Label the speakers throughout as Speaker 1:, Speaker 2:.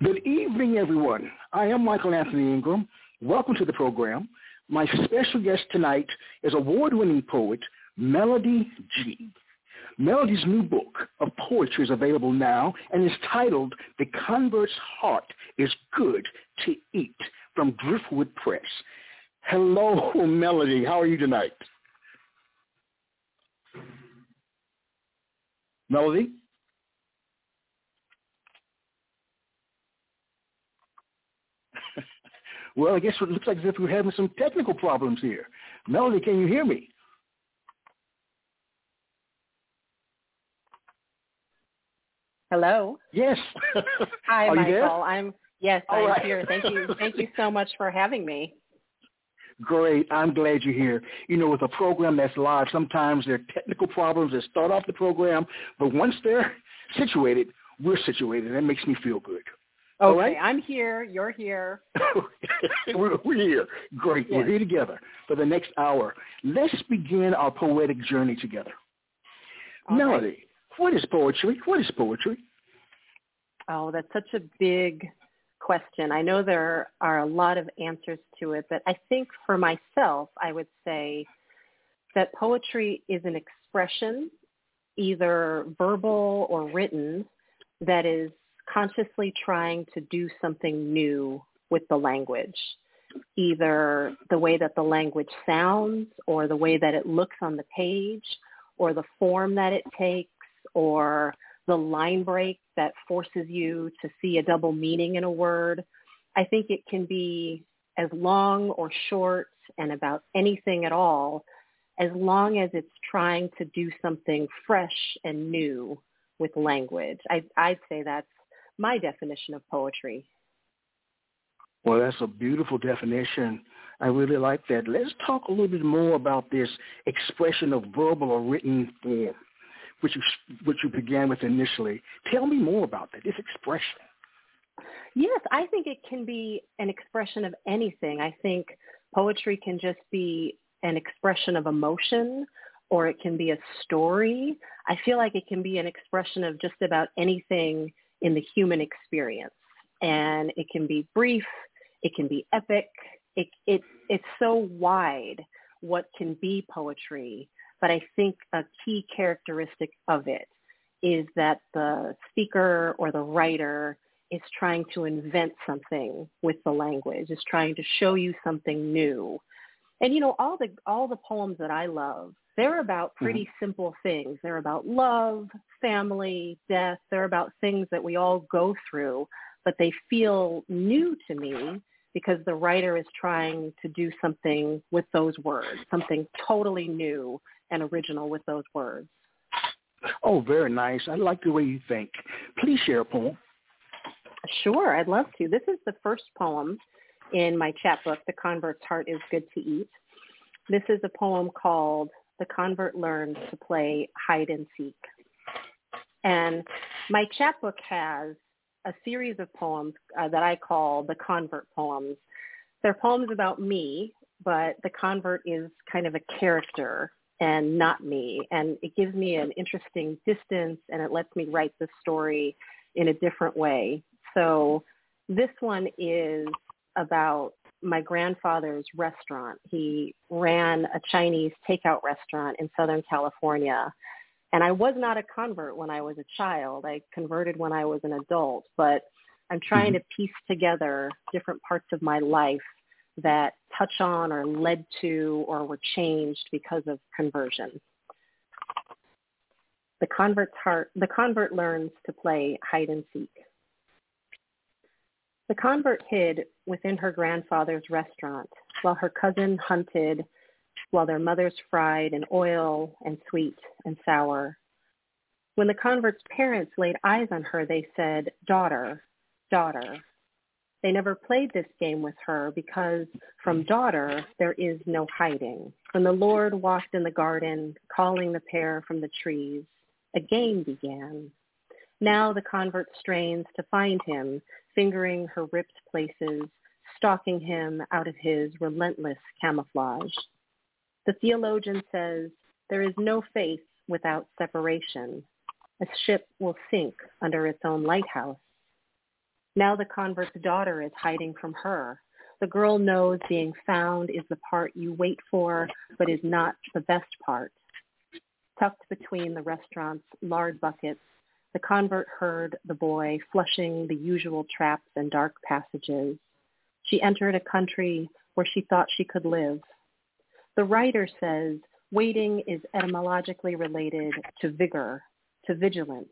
Speaker 1: Good evening, everyone. I am Michael Anthony Ingram. Welcome to the program. My special guest tonight is award-winning poet Melody Gee Melody's new book of poetry is available now and is titled The Convert's Heart is Good to Eat from Driftwood Press. Hello, Melody. How are you tonight? Melody? Well, I guess it looks like as if we're having some technical problems here. Melody, can you hear me?
Speaker 2: Hello.
Speaker 1: Yes.
Speaker 2: Hi, Michael.
Speaker 1: there?
Speaker 2: I'm yes,
Speaker 1: All
Speaker 2: I'm
Speaker 1: right.
Speaker 2: here. Thank you. Thank you so much for having me.
Speaker 1: Great. I'm glad you're here. You know, with a program that's live, sometimes there are technical problems that start off the program, but once they're situated, we're situated. That makes me feel good. All
Speaker 2: Okay,
Speaker 1: right?
Speaker 2: I'm here. You're here.
Speaker 1: we're, we're here. Great. We're here together for the next hour. Let's begin our poetic journey together.
Speaker 2: All right.
Speaker 1: Melody, what is poetry? What is poetry?
Speaker 2: Oh, that's such a big question. I know there are a lot of answers to it, but I think for myself, I would say that poetry is an expression, either verbal or written, that is consciously trying to do something new with the language. Either the way that the language sounds or the way that it looks on the page or the form that it takes or the line break that forces you to see a double meaning in a word. I think it can be as long or short and about anything at all as long as it's trying to do something fresh and new with language. I, I'd say that's my definition of poetry.
Speaker 1: Well, that's a beautiful definition. I really like that. Let's talk a little bit more about this expression of verbal or written form, which you, which you began with initially. Tell me more about that, this expression.
Speaker 2: Yes, I think it can be an expression of anything. I think poetry can just be an expression of emotion or it can be a story. I feel like it can be an expression of just about anything in the human experience. And it can be brief, it can be epic. It, it, it's so wide what can be poetry. But I think a key characteristic of it is that the speaker or the writer is trying to invent something with the language, is trying to show you something new. And you know, all the all the poems that I love, they're about mm-hmm. pretty simple things. They're about love, family, death. They're about things that we all go through, but they feel new to me because the writer is trying to do something with those words, something totally new and original with those words.
Speaker 1: Oh, very nice. I like the way you think. Please share a poem.
Speaker 2: Sure, I'd love to. This is the first poem in my chapbook, The Convert's Heart is Good to Eat. This is a poem called The Convert Learns to Play Hide and Seek. And my chapbook has a series of poems uh, that I call the convert poems. They're poems about me, but the convert is kind of a character and not me. And it gives me an interesting distance and it lets me write the story in a different way. So this one is about my grandfather's restaurant. He ran a Chinese takeout restaurant in Southern California. And I was not a convert when I was a child. I converted when I was an adult, but I'm trying mm-hmm. to piece together different parts of my life that touch on or led to or were changed because of conversion. The convert's heart, the convert learns to play hide and seek. The convert hid within her grandfather's restaurant while her cousin hunted, while their mothers fried in oil and sweet and sour. When the convert's parents laid eyes on her, they said, daughter, daughter. They never played this game with her because from daughter there is no hiding. When the Lord walked in the garden, calling the pair from the trees, a game began. Now the convert strains to find him, fingering her ripped places, stalking him out of his relentless camouflage. The theologian says, there is no faith without separation. A ship will sink under its own lighthouse. Now the convert's daughter is hiding from her. The girl knows being found is the part you wait for, but is not the best part. Tucked between the restaurant's lard buckets, the convert heard the boy flushing the usual traps and dark passages. She entered a country where she thought she could live. The writer says waiting is etymologically related to vigor, to vigilance.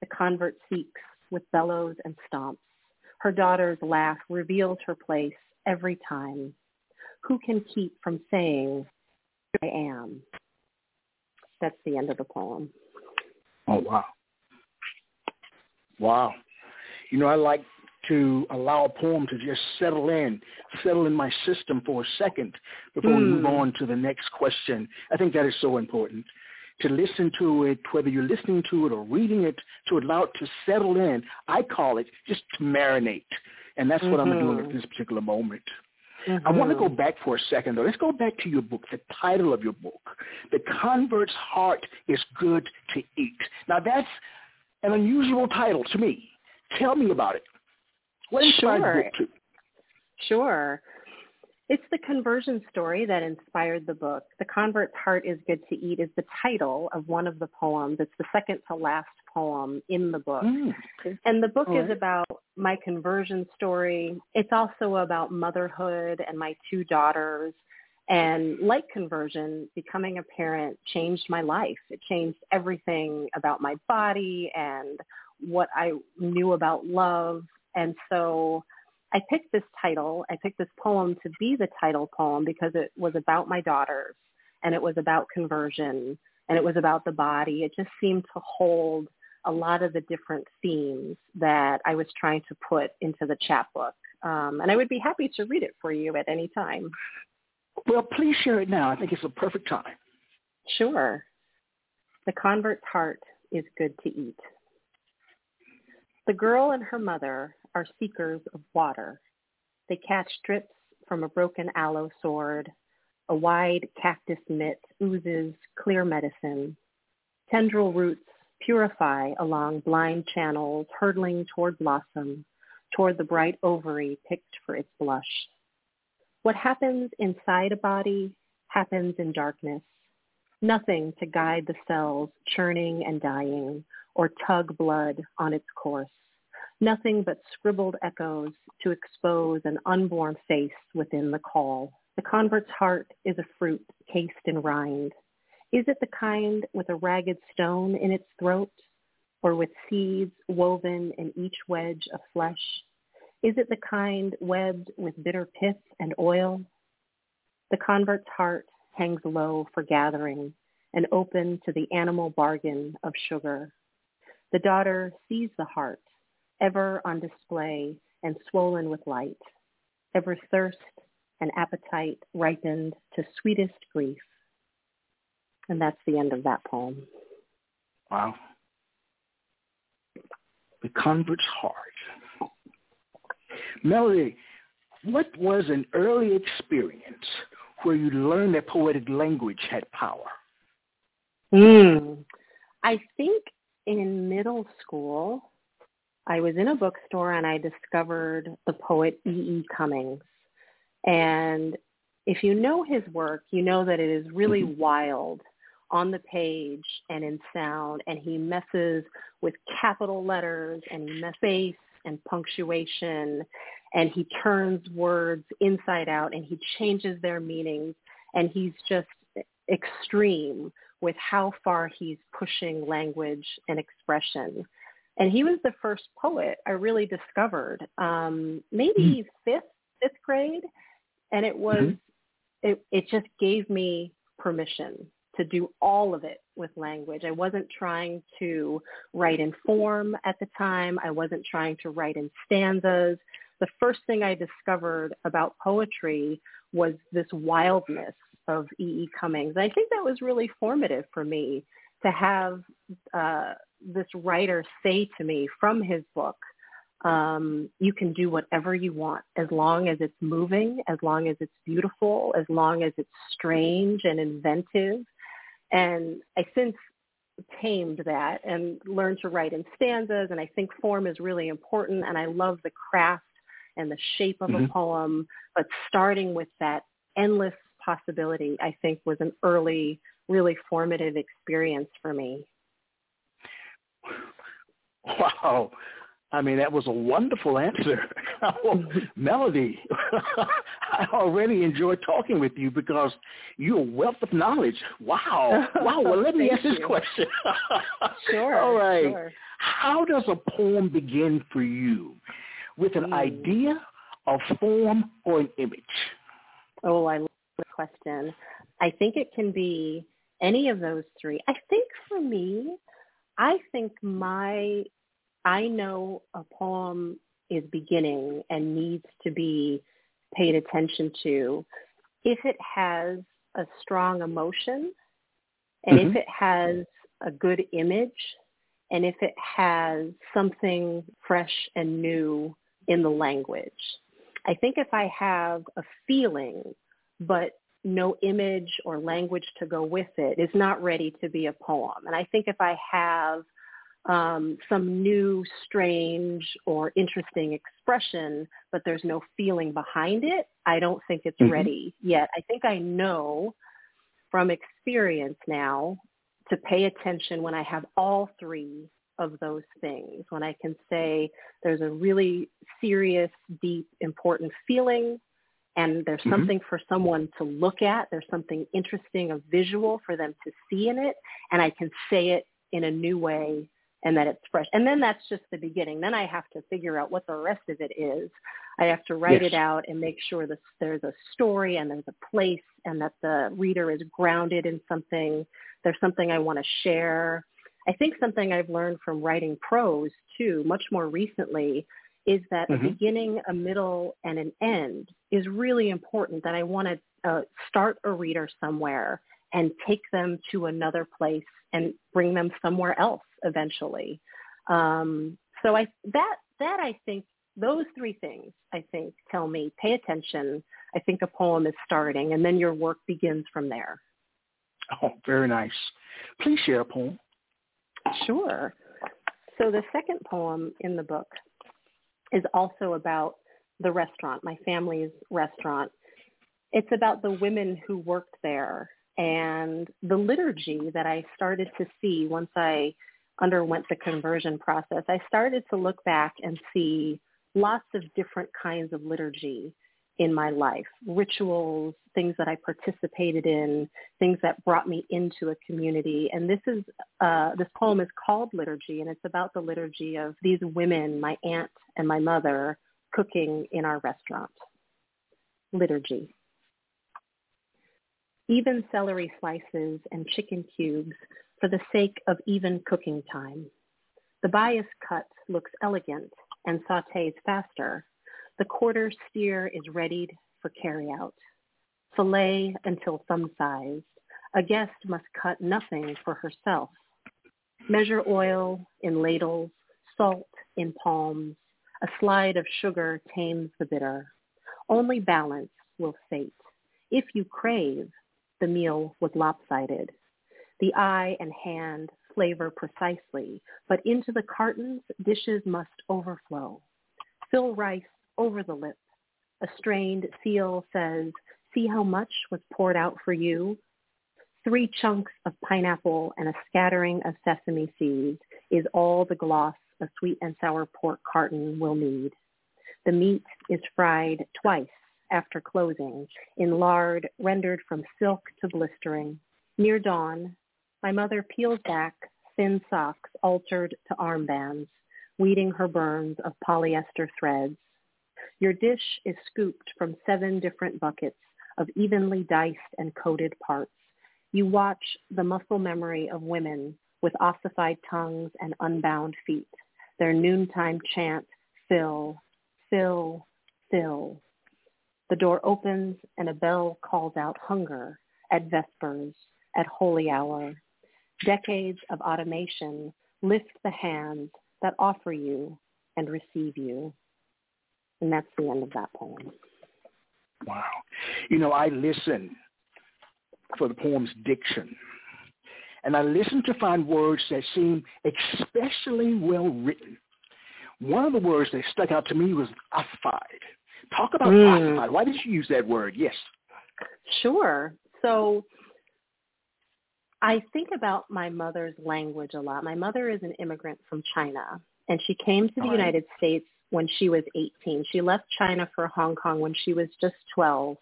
Speaker 2: The convert seeks with bellows and stomps. Her daughter's laugh reveals her place every time. Who can keep from saying, I am? That's the end of the poem.
Speaker 1: Oh, wow. Wow. You know, I like to allow a poem to just settle in, settle in my system for a second before mm. we move hmm. on to the next question. I think that is so important to listen to it, whether you're listening to it or reading it, to allow it to settle in. I call it just to marinate. And that's what mm-hmm. I'm doing at this particular moment. Mm-hmm. I want to go back for a second, though. Let's go back to your book, the title of your book. The Convert's Heart is Good to Eat. Now, that's an unusual title to me. Tell me about it. What inspired
Speaker 2: sure.
Speaker 1: the book to?
Speaker 2: Sure. It's the conversion story that inspired the book. The Convert's Heart is Good to Eat is the title of one of the poems. It's the second to last poem in the book. Mm. And the book is about my conversion story. It's also about motherhood and my two daughters. And like conversion, becoming a parent changed my life. It changed everything about my body and what I knew about love. And so I picked this title, I picked this poem to be the title poem because it was about my daughters and it was about conversion and it was about the body. It just seemed to hold a lot of the different themes that I was trying to put into the chapbook. Um, and I would be happy to read it for you at any time.
Speaker 1: Well, please share it now. I think it's a perfect time.
Speaker 2: Sure. The convert's heart is good to eat. The girl and her mother are seekers of water. They catch drips from a broken aloe sword. A wide cactus mitt oozes clear medicine. Tendril roots purify along blind channels, hurtling toward blossom, toward the bright ovary picked for its blush. What happens inside a body happens in darkness. Nothing to guide the cells churning and dying or tug blood on its course nothing but scribbled echoes to expose an unborn face within the call. The convert's heart is a fruit cased in rind. Is it the kind with a ragged stone in its throat, or with seeds woven in each wedge of flesh? Is it the kind webbed with bitter pith and oil? The convert's heart hangs low for gathering and open to the animal bargain of sugar. The daughter sees the heart ever on display and swollen with light, ever thirst and appetite ripened to sweetest grief. And that's the end of that poem.
Speaker 1: Wow. The convert's heart. Melody, what was an early experience where you learned that poetic language had power?
Speaker 2: Mm. I think in middle school, I was in a bookstore and I discovered the poet E. E. Cummings. And if you know his work, you know that it is really mm-hmm. wild on the page and in sound. And he messes with capital letters and he messes and punctuation and he turns words inside out and he changes their meanings and he's just extreme with how far he's pushing language and expression and he was the first poet I really discovered, um, maybe mm-hmm. fifth fifth grade, and it was mm-hmm. it it just gave me permission to do all of it with language. I wasn't trying to write in form at the time. I wasn't trying to write in stanzas. The first thing I discovered about poetry was this wildness of E. E. Cummings. I think that was really formative for me to have uh, this writer say to me from his book, um, you can do whatever you want as long as it's moving, as long as it's beautiful, as long as it's strange and inventive. And I since tamed that and learned to write in stanzas. And I think form is really important. And I love the craft and the shape of mm-hmm. a poem. But starting with that endless possibility, I think was an early, really formative experience for me.
Speaker 1: Wow. I mean, that was a wonderful answer. Melody, I already enjoyed talking with you because you're a wealth of knowledge. Wow. Wow. Well, let me ask this question.
Speaker 2: sure.
Speaker 1: All right.
Speaker 2: Sure.
Speaker 1: How does a poem begin for you? With an mm. idea, a form, or an image?
Speaker 2: Oh, I love the question. I think it can be any of those three. I think for me, I think my I know a poem is beginning and needs to be paid attention to if it has a strong emotion and mm-hmm. if it has a good image and if it has something fresh and new in the language. I think if I have a feeling but no image or language to go with it is not ready to be a poem. And I think if I have um, some new, strange, or interesting expression, but there's no feeling behind it, I don't think it's mm-hmm. ready yet. I think I know from experience now to pay attention when I have all three of those things, when I can say there's a really serious, deep, important feeling and there's mm-hmm. something for someone to look at. There's something interesting, a visual for them to see in it, and I can say it in a new way and that it's fresh. And then that's just the beginning. Then I have to figure out what the rest of it is. I have to write yes. it out and make sure that there's a story and there's a place and that the reader is grounded in something. There's something I want to share. I think something I've learned from writing prose too, much more recently, is that mm-hmm. a beginning, a middle, and an end is really important. That I want to uh, start a reader somewhere and take them to another place and bring them somewhere else eventually. Um, so I that that I think those three things I think tell me pay attention. I think a poem is starting, and then your work begins from there.
Speaker 1: Oh, very nice. Please share a poem.
Speaker 2: Sure. So the second poem in the book is also about the restaurant, my family's restaurant. It's about the women who worked there and the liturgy that I started to see once I underwent the conversion process, I started to look back and see lots of different kinds of liturgy in my life, rituals, things that I participated in, things that brought me into a community. And this is uh, this poem is called Liturgy, and it's about the liturgy of these women, my aunt and my mother, cooking in our restaurant. Liturgy. Even celery slices and chicken cubes for the sake of even cooking time. The bias cut looks elegant and sautés faster. The quarter steer is readied for carryout. Filet until thumb-sized. A guest must cut nothing for herself. Measure oil in ladles, salt in palms. A slide of sugar tames the bitter. Only balance will sate. If you crave, the meal was lopsided. The eye and hand flavor precisely, but into the cartons dishes must overflow. Fill rice over the lip. A strained seal says, see how much was poured out for you? Three chunks of pineapple and a scattering of sesame seeds is all the gloss a sweet and sour pork carton will need. The meat is fried twice after closing in lard rendered from silk to blistering. Near dawn, my mother peels back thin socks altered to armbands, weeding her burns of polyester threads. Your dish is scooped from seven different buckets of evenly diced and coated parts. You watch the muscle memory of women with ossified tongues and unbound feet, their noontime chant, fill, fill, fill. The door opens and a bell calls out hunger at Vespers, at holy hour. Decades of automation lift the hands that offer you and receive you. And that's the end of that poem.
Speaker 1: Wow. You know, I listen for the poem's diction. And I listen to find words that seem especially well written. One of the words that stuck out to me was ossified. Talk about mm. ossified. Why did you use that word? Yes.
Speaker 2: Sure. So I think about my mother's language a lot. My mother is an immigrant from China, and she came to the right. United States when she was 18. She left China for Hong Kong when she was just 12.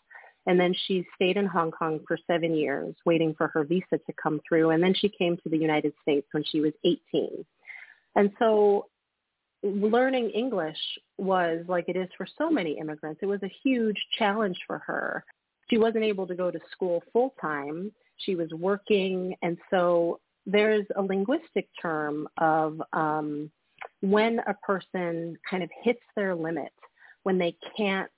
Speaker 2: And then she stayed in Hong Kong for seven years waiting for her visa to come through. And then she came to the United States when she was 18. And so learning English was like it is for so many immigrants. It was a huge challenge for her. She wasn't able to go to school full time. She was working. And so there's a linguistic term of um, when a person kind of hits their limit, when they can't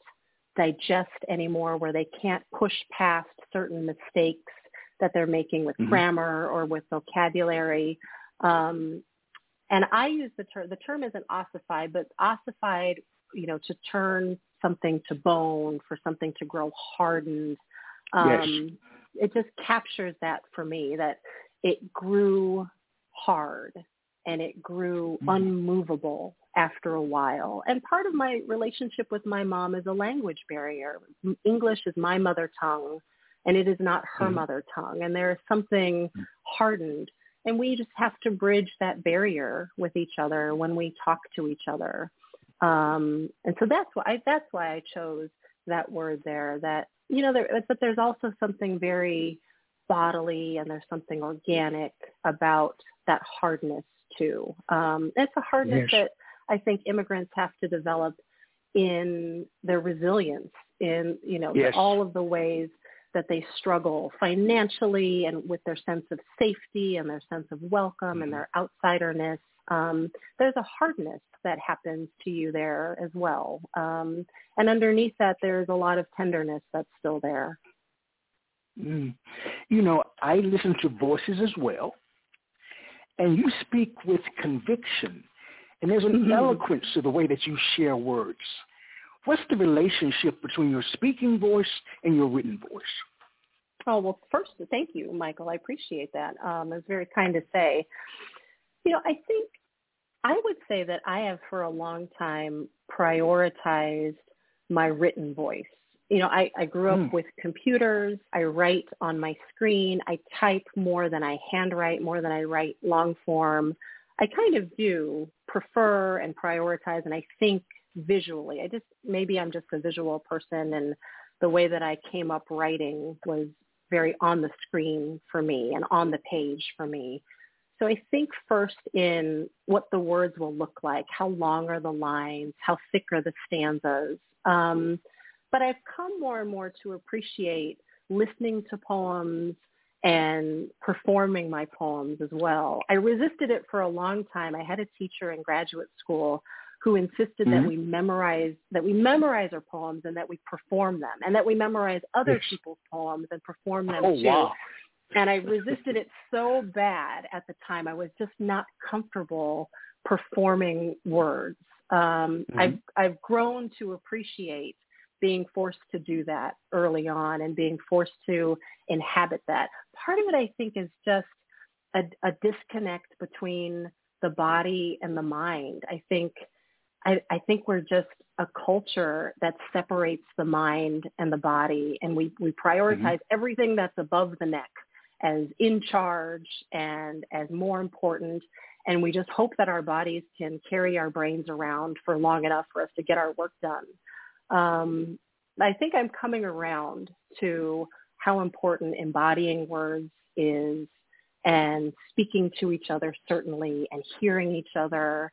Speaker 2: digest anymore, where they can't push past certain mistakes that they're making with mm-hmm. grammar or with vocabulary. Um, and I use the term, the term isn't ossified, but ossified, you know, to turn something to bone, for something to grow hardened. Um, yes. It just captures that for me, that it grew hard and it grew mm-hmm. unmovable after a while. And part of my relationship with my mom is a language barrier. English is my mother tongue and it is not her mm-hmm. mother tongue. And there is something hardened. And we just have to bridge that barrier with each other when we talk to each other. Um, and so that's why I, that's why I chose that word there. That you know, there, but there's also something very bodily and there's something organic about that hardness too. Um, it's a hardness yes. that I think immigrants have to develop in their resilience, in you know yes. all of the ways that they struggle financially and with their sense of safety and their sense of welcome mm-hmm. and their outsiderness. Um, there's a hardness that happens to you there as well. Um, and underneath that, there's a lot of tenderness that's still there.
Speaker 1: Mm. You know, I listen to voices as well and you speak with conviction. And there's an mm-hmm. eloquence to the way that you share words. What's the relationship between your speaking voice and your written voice?
Speaker 2: Oh, well, first, thank you, Michael. I appreciate that. Um, it's very kind to say. You know, I think I would say that I have for a long time prioritized my written voice you know, I, I grew up mm. with computers. I write on my screen. I type more than I handwrite, more than I write long form. I kind of do prefer and prioritize and I think visually. I just, maybe I'm just a visual person and the way that I came up writing was very on the screen for me and on the page for me. So I think first in what the words will look like, how long are the lines, how thick are the stanzas. Um, but I've come more and more to appreciate listening to poems and performing my poems as well. I resisted it for a long time. I had a teacher in graduate school who insisted mm-hmm. that we memorize that we memorize our poems and that we perform them and that we memorize other yes. people's poems and perform them
Speaker 1: oh,
Speaker 2: too.
Speaker 1: Wow.
Speaker 2: And I resisted it so bad at the time. I was just not comfortable performing words. Um, mm-hmm. I've I've grown to appreciate being forced to do that early on and being forced to inhabit that. Part of it, I think, is just a, a disconnect between the body and the mind. I think I, I think we're just a culture that separates the mind and the body, and we, we prioritize mm-hmm. everything that's above the neck as in charge and as more important. And we just hope that our bodies can carry our brains around for long enough for us to get our work done um, I think I'm coming around to how important embodying words is and speaking to each other certainly and hearing each other.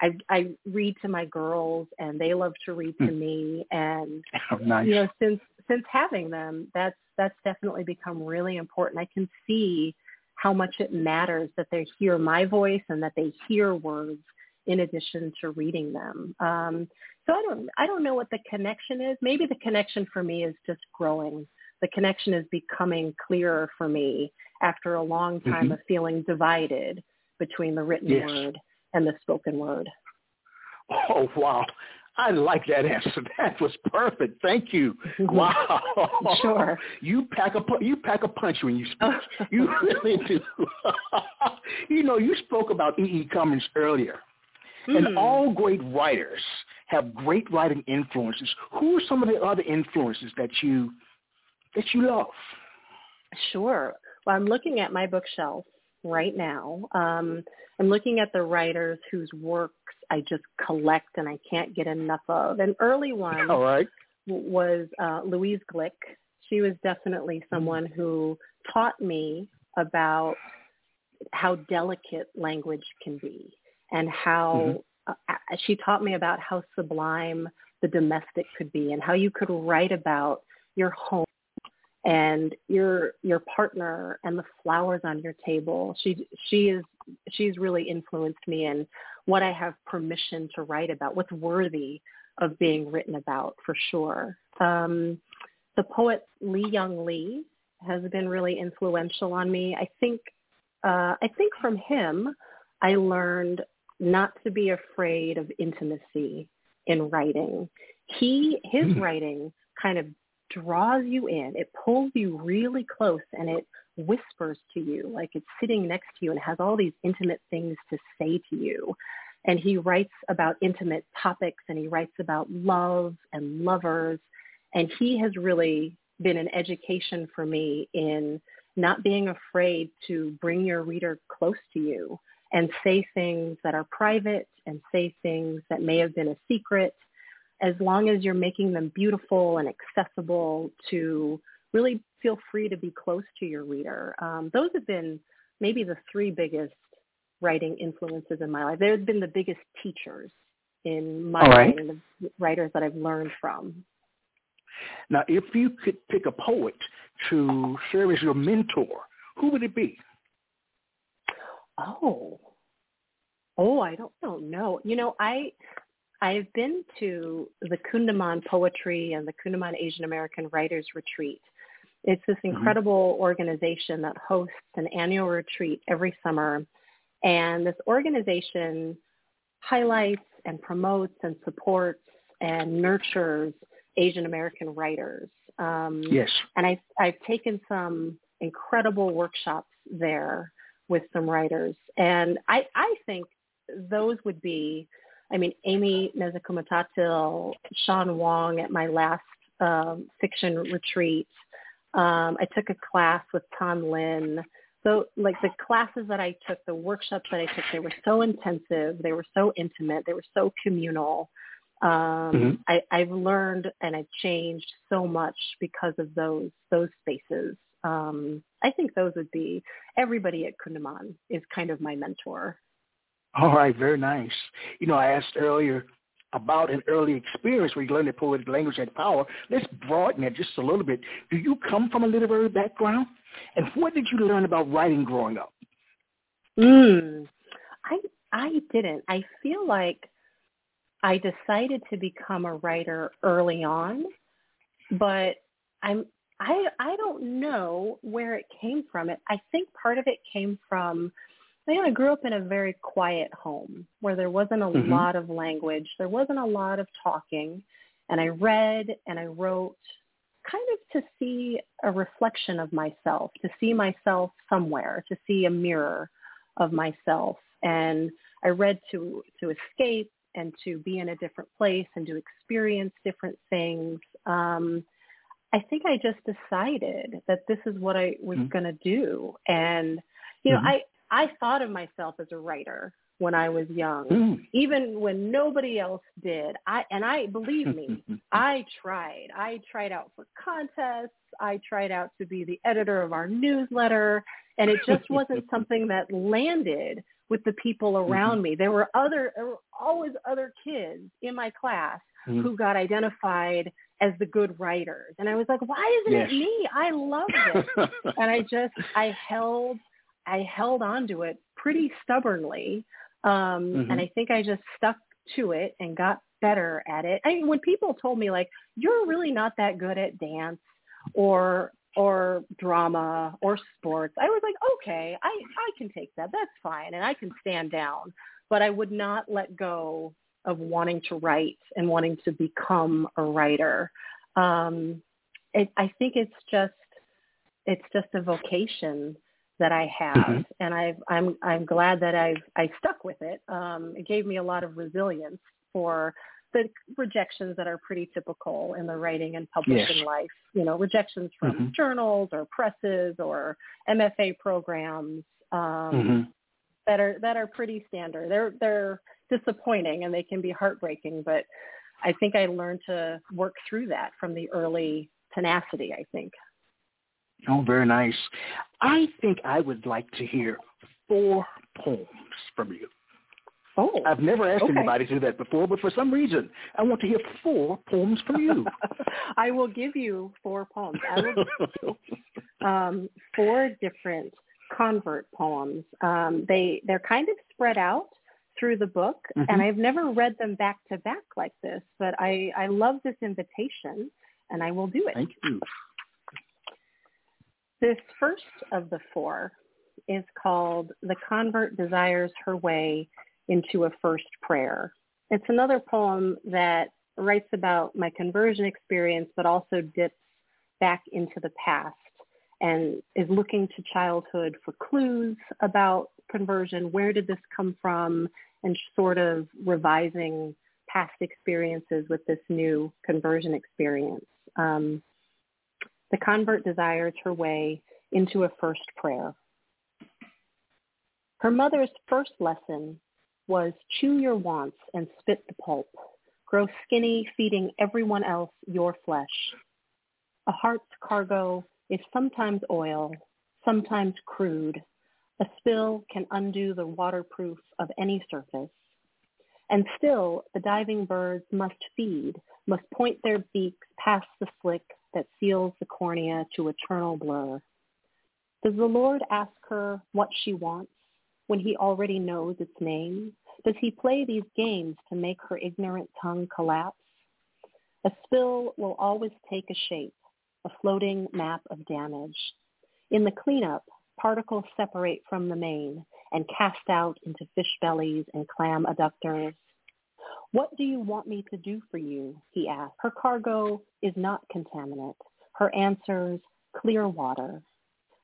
Speaker 2: I, I read to my girls and they love to read to hmm. me and
Speaker 1: oh, nice.
Speaker 2: you know since since having them, that's that's definitely become really important. I can see how much it matters that they hear my voice and that they hear words in addition to reading them. Um, so I don't I don't know what the connection is. Maybe the connection for me is just growing. The connection is becoming clearer for me after a long time mm-hmm. of feeling divided between the written yes. word and the spoken word.
Speaker 1: Oh wow. I like that answer. That was perfect. Thank you. Wow.
Speaker 2: Sure.
Speaker 1: You pack a you pack a punch when you speak. you really do. you know, you spoke about E. E. Cummings earlier. Mm. And hmm. all great writers have great writing influences. Who are some of the other influences that you that you love?
Speaker 2: Sure. Well, I'm looking at my bookshelf right now. Um, I'm looking at the writers whose works I just collect and I can't get enough of. An early one
Speaker 1: All right.
Speaker 2: was uh, Louise Glück. She was definitely mm-hmm. someone who taught me about how delicate language can be and how mm-hmm. uh, she taught me about how sublime the domestic could be and how you could write about your home and your your partner and the flowers on your table. She she is she's really influenced me in what I have permission to write about, what's worthy of being written about for sure. Um, the poet Li-Young Lee has been really influential on me. I think uh, I think from him I learned not to be afraid of intimacy in writing. He his mm. writing kind of draws you in. It pulls you really close and it whispers to you like it's sitting next to you and has all these intimate things to say to you. And he writes about intimate topics and he writes about love and lovers. And he has really been an education for me in not being afraid to bring your reader close to you and say things that are private and say things that may have been a secret as long as you're making them beautiful and accessible to really feel free to be close to your reader. Um, those have been maybe the three biggest writing influences in my life. They've been the biggest teachers in my
Speaker 1: right.
Speaker 2: writing, the writers that I've learned from.
Speaker 1: Now, if you could pick a poet to serve as your mentor, who would it be?
Speaker 2: Oh, oh, I don't, don't know. You know, I I've been to the Kundiman Poetry and the Kundiman Asian American Writers Retreat. It's this mm-hmm. incredible mm-hmm. organization that hosts an annual retreat every summer. And this organization highlights and promotes and supports and nurtures Asian American writers. Um,
Speaker 1: yes.
Speaker 2: And I've, I've taken some incredible workshops there with some writers. And I, I think those would be I mean, Amy Nezhukumatathil, Shawn Wong at my last um, fiction retreat. Um, I took a class with Tom Linh. So like the classes that I took, the workshops that I took, they were so intensive. They were so intimate. They were so communal. Um, mm-hmm. I, I've learned and I've changed so much because of those those spaces. Um, I think those would be everybody at Kundiman is kind of my mentor.
Speaker 1: All right, very nice. You know, I asked earlier about an early experience where you learned that poetic language had power. Let's broaden it just a little bit. Do you come from a literary background? And what did you learn about writing growing up?
Speaker 2: Mm, I I didn't. I feel like I decided to become a writer early on, but I'm I I don't know where it came from. It I think part of it came from I grew up in a very quiet home where there wasn't a mm-hmm. lot of language. There wasn't a lot of talking. And I read and I wrote kind of to see a reflection of myself, to see myself somewhere, to see a mirror of myself. And I read to, to escape and to be in a different place and to experience different things. Um, I think I just decided that this is what I was mm-hmm. going to do. And, you know, mm-hmm. I, I thought of myself as a writer when I was young, mm. even when nobody else did. I and I believe me, I tried. I tried out for contests. I tried out to be the editor of our newsletter, and it just wasn't something that landed with the people around mm-hmm. me. There were other there were always other kids in my class mm-hmm. who got identified as the good writers. And I was like, why isn't
Speaker 1: Yes.
Speaker 2: it me? I love this. and I just I held I held on to it pretty stubbornly. Um
Speaker 1: Mhm.
Speaker 2: and I think I just stuck to it and got better at it. I mean when people told me like you're really not that good at dance or or drama or sports, I was like, okay, I I can take that. That's fine and I can stand down. But I would not let go of wanting to write and wanting to become a writer. Um it, I think it's just it's just a vocation that I have,
Speaker 1: Mhm.
Speaker 2: and I've, I'm I'm glad that I've I stuck with it. Um, it gave me a lot of resilience for the rejections that are pretty typical in the writing and publishing
Speaker 1: Yes.
Speaker 2: life. You know, rejections from
Speaker 1: Mhm.
Speaker 2: journals or presses or MFA programs um,
Speaker 1: Mhm.
Speaker 2: that are that are pretty standard. They're they're disappointing and they can be heartbreaking, but I think I learned to work through that from the early tenacity. I think.
Speaker 1: Oh, very nice. I think I would like to hear four poems from you.
Speaker 2: Oh,
Speaker 1: I've never asked
Speaker 2: Okay.
Speaker 1: anybody to do that before, but for some reason, I want to hear four poems from you.
Speaker 2: I will give you four poems. I will give you um, four different convert poems. Um, they they're kind of spread out through the book,
Speaker 1: Mhm.
Speaker 2: and I've never read them back to back like this. But I I love this invitation, and I will do it.
Speaker 1: Thank you.
Speaker 2: This first of the four is called The Convert Desires Her Way into a First Prayer. It's another poem that writes about my conversion experience, but also dips back into the past and is looking to childhood for clues about conversion. Where did this come from? And sort of revising past experiences with this new conversion experience. Um, the convert desires her way into a first prayer. Her mother's first lesson was chew your wants and spit the pulp. Grow skinny, feeding everyone else your flesh. A heart's cargo is sometimes oil, sometimes crude. A spill can undo the waterproof of any surface. And still, the diving birds must feed, must point their beaks past the slick that seals the cornea to eternal blur. Does the Lord ask her what she wants when he already knows its name? Does he play these games to make her ignorant tongue collapse? A spill will always take a shape, a floating map of damage. In the cleanup, particles separate from the main and cast out into fish bellies and clam adductors. What do you want me to do for you? He asked. Her cargo is not contaminant. Her answers, clear water.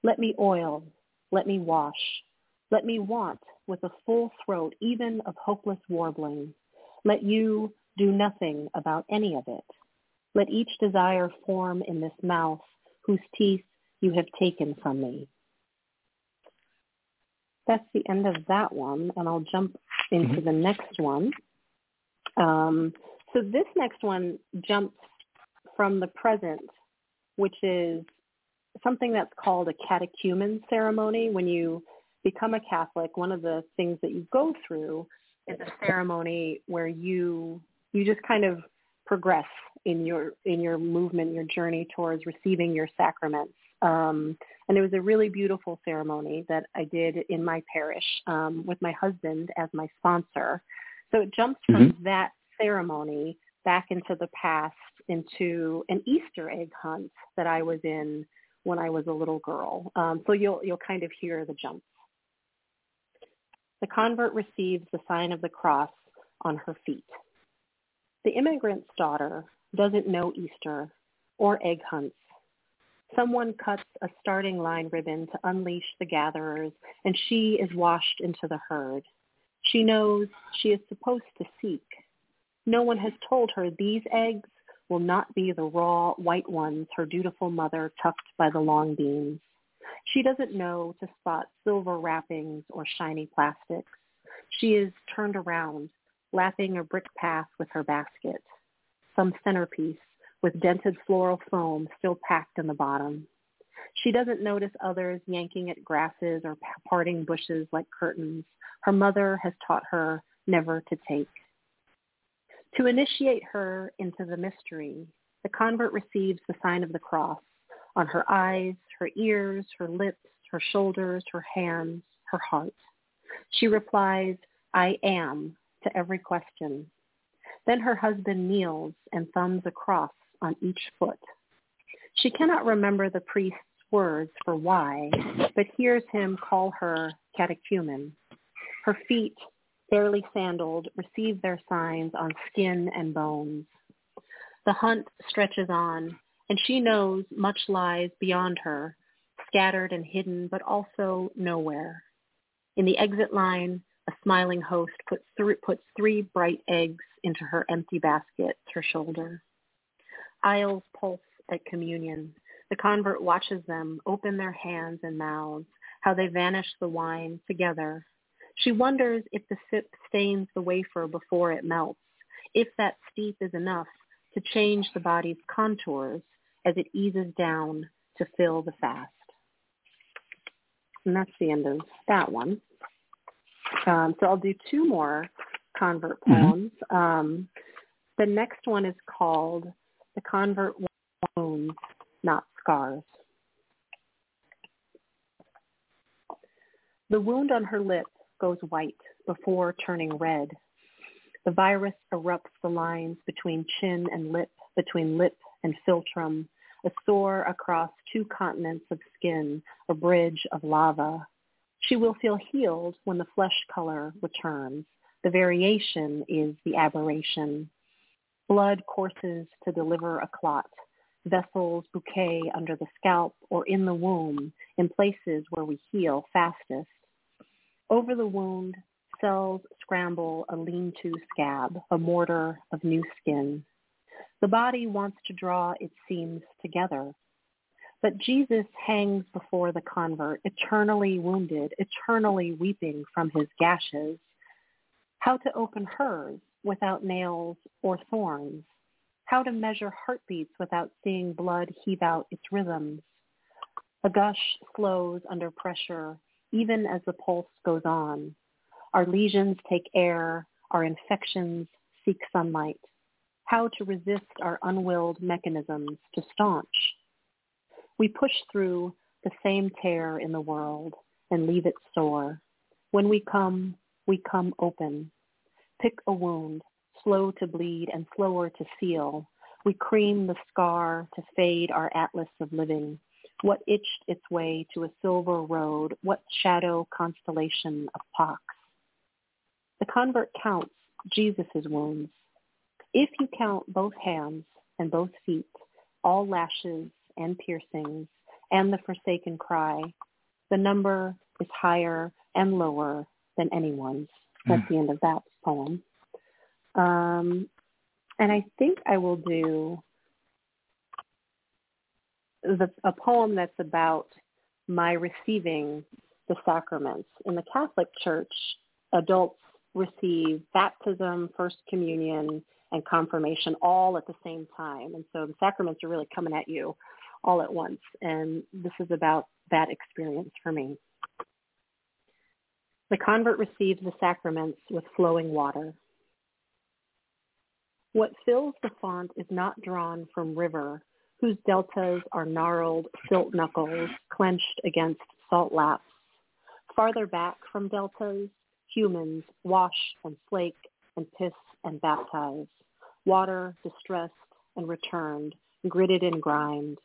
Speaker 2: Let me oil. Let me wash. Let me want with a full throat even of hopeless warbling. Let you do nothing about any of it. Let each desire form in this mouth whose teeth you have taken from me. That's the end of that one, and I'll jump into mm-hmm. the next one. Um, so this next one jumps from the present, which is something that's called a catechumen ceremony. When you become a Catholic, one of the things that you go through is a ceremony where you you just kind of progress in your in your movement, your journey towards receiving your sacraments. Um, and it was a really beautiful ceremony that I did in my parish um, with my husband as my sponsor. So it jumps from that ceremony back into the past into an Easter egg hunt that I was in when I was a little girl. Um, so you'll you'll kind of hear the jumps. The convert receives the sign of the cross on her feet. The immigrant's daughter doesn't know Easter or egg hunts. Someone cuts a starting line ribbon to unleash the gatherers, and she is washed into the herd. She knows she is supposed to seek. No one has told her these eggs will not be the raw white ones her dutiful mother tucked by the long beams. She doesn't know to spot silver wrappings or shiny plastics. She is turned around, lapping a brick path with her basket, some centerpiece with dented floral foam still packed in the bottom. She doesn't notice others yanking at grasses or parting bushes like curtains. Her mother has taught her never to take. To initiate her into the mystery, the convert receives the sign of the cross on her eyes, her ears, her lips, her shoulders, her hands, her heart. She replies, I am, to every question. Then her husband kneels and thumbs a cross on each foot. She cannot remember the priest's words for why, but hears him call her catechumen. Her feet, barely sandaled, receive their signs on skin and bones. The hunt stretches on, and she knows much lies beyond her, scattered and hidden, but also nowhere. In the exit line, a smiling host puts, th- puts three bright eggs into her empty basket, her shoulder. Aisles pulse at communion. The convert watches them open their hands and mouths, how they vanish the wine together. She wonders if the sip stains the wafer before it melts, if that steep is enough to change the body's contours as it eases down to fill the fast. And that's the end of that one. Um, so I'll do two more convert mm-hmm. poems. Mm-hmm. Um, the next one is called The Convert Wounds, Not Scars. The wound on her lip goes white before turning red. The virus erupts the lines between chin and lip, between lip and philtrum, a sore across two continents of skin, a bridge of lava. She will feel healed when the flesh color returns. The variation is the aberration. Blood courses to deliver a clot, vessels bouquet under the scalp or in the womb, in places where we heal fastest. Over the wound, cells scramble a lean-to scab, a mortar of new skin. The body wants to draw its seams together. But Jesus hangs before the convert, eternally wounded, eternally weeping from his gashes. How to open hers without nails or thorns? How to measure heartbeats without seeing blood heave out its rhythms? A gush slows under pressure, even as the pulse goes on. Our lesions take air, our infections seek sunlight how to resist our unwilled mechanisms to staunch. We push through the same tear in the world and leave it sore. When we come, we come open. Pick a wound, slow to bleed and slower to seal. We cream the scar to fade our atlas of living. What itched its way to a silver road? What shadow constellation of pox? The convert counts Jesus' wounds if you count both hands and both feet, all lashes and piercings, and the forsaken cry, the number is higher and lower than anyone's. That's mm. the end of that poem. Um, and I think I will do the, a poem that's about my receiving the sacraments. In the Catholic Church, adults receive baptism, First Communion, and confirmation all at the same time. And so the sacraments are really coming at you all at once. And this is about that experience for me. The convert receives the sacraments with flowing water. What fills the font is not drawn from river, whose deltas are gnarled silt knuckles clenched against salt laps. Farther back from deltas, humans wash and flake and piss and baptize water distressed and returned, gritted and grimed.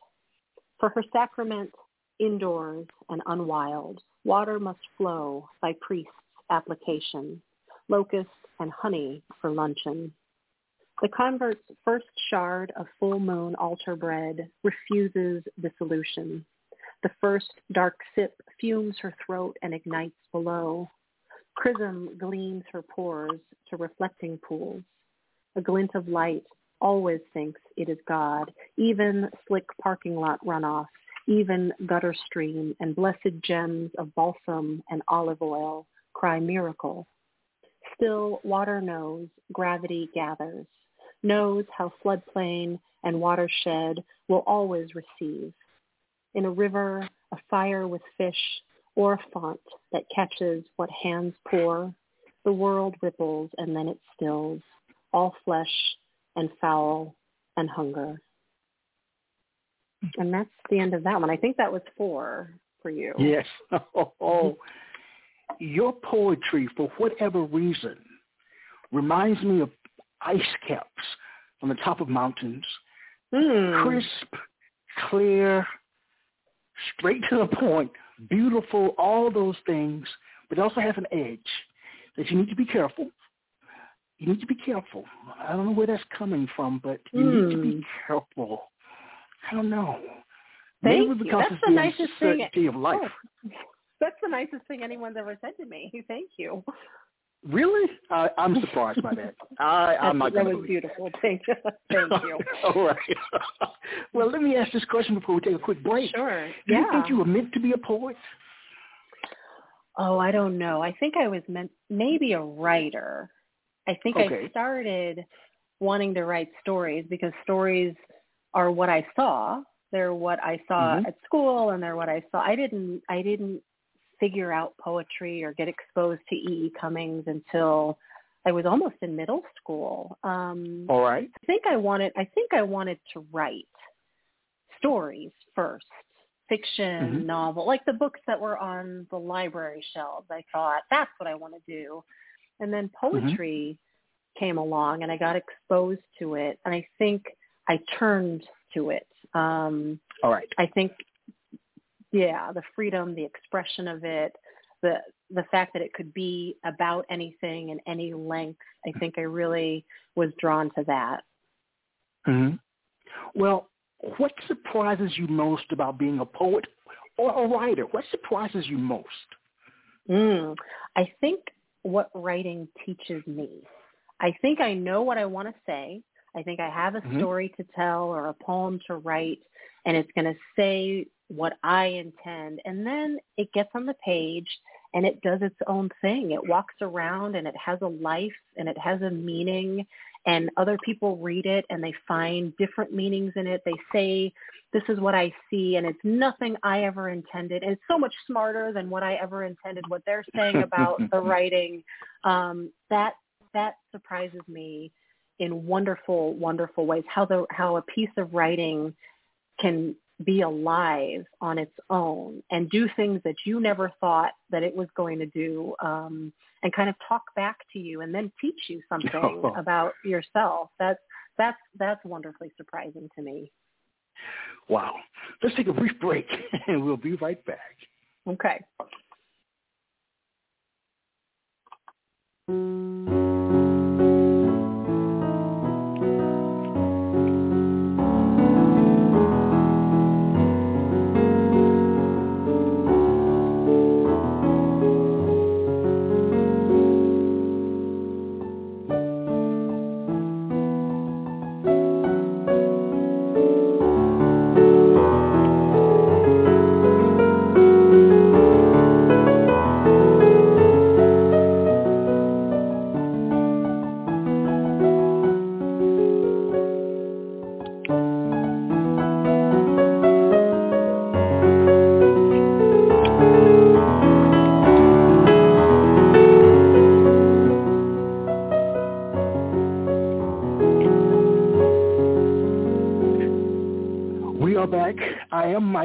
Speaker 2: For her sacrament, indoors and unwild, water must flow by priest's application, locust and honey for luncheon. The convert's first shard of full moon altar bread refuses dissolution. The first dark sip fumes her throat and ignites below. Chrism gleams her pores to reflecting pools a glint of light, always thinks it is God, even slick parking lot runoff, even gutter stream and blessed gems of balsam and olive oil cry miracle. Still, water knows, gravity gathers, knows how floodplain and watershed will always receive. In a river, a fire with fish, or a font that catches what hands pour, the world ripples and then it stills all flesh and foul and hunger. And that's the end of that one. I think that was four for you.
Speaker 1: Yes. Oh, your poetry, for whatever reason, reminds me of ice caps on the top of mountains.
Speaker 2: Mm.
Speaker 1: Crisp, clear, straight to the point, beautiful, all those things, but it also has an edge that you need to be careful. You need to be careful. I don't know where that's coming from, but you mm. need to be hmm. careful. I don't know.
Speaker 2: Thank
Speaker 1: Maybe you. That's
Speaker 2: the, nicest
Speaker 1: thing. of life.
Speaker 2: Oh, that's the nicest thing anyone's ever said to me. Thank you.
Speaker 1: Really? Uh, I'm surprised by that. I, I'm not
Speaker 2: That
Speaker 1: was
Speaker 2: beautiful. Thank you. Thank you.
Speaker 1: All right. well, let me ask this question before we take a quick break.
Speaker 2: Sure.
Speaker 1: Do
Speaker 2: yeah.
Speaker 1: you think you were meant to be a poet?
Speaker 2: Oh, I don't know. I think I was meant maybe a writer. I think
Speaker 1: okay.
Speaker 2: I started wanting to write stories because stories are what I saw. They're what I saw
Speaker 1: mm-hmm.
Speaker 2: at school and they're what I saw. I didn't I didn't figure out poetry or get exposed to E. E. Cummings until I was almost in middle school. Um,
Speaker 1: All right.
Speaker 2: I think I wanted. I think I wanted to write stories first, fiction,
Speaker 1: mm-hmm.
Speaker 2: novel, like the books that were on the library shelves. I thought that's what I want to do, and then
Speaker 1: Mm-hmm.
Speaker 2: poetry mm-hmm. came along, and I got exposed to it, and I think I turned to it. Um,
Speaker 1: All right.
Speaker 2: I think yeah, the freedom, the expression of it, the the fact that it could be about anything and any length. I think I really was drawn to that.
Speaker 1: Mm-hmm. Well, what surprises you most about being a poet or a writer? What surprises you most?
Speaker 2: Mm, I think what writing teaches me. I think I know what I want to say. I think I have a
Speaker 1: mm-hmm.
Speaker 2: story to tell or a poem to write, and it's going to say what I intend. And then it gets on the page and it does its own thing. It walks around and it has a life and it has a meaning and other people read it and they find different meanings in it. They say, this is what I see and it's nothing I ever intended. And it's so much smarter than what I ever intended, what they're saying about the writing. Um, that, that surprises me in wonderful, wonderful ways. How the, how a piece of writing can be alive on its own and do things that you never thought that it was going to do um, and kind of talk back to you and then teach you something about yourself. That's that's that's wonderfully surprising to me.
Speaker 1: Wow. Let's take a brief break and we'll be right back.
Speaker 2: Okay.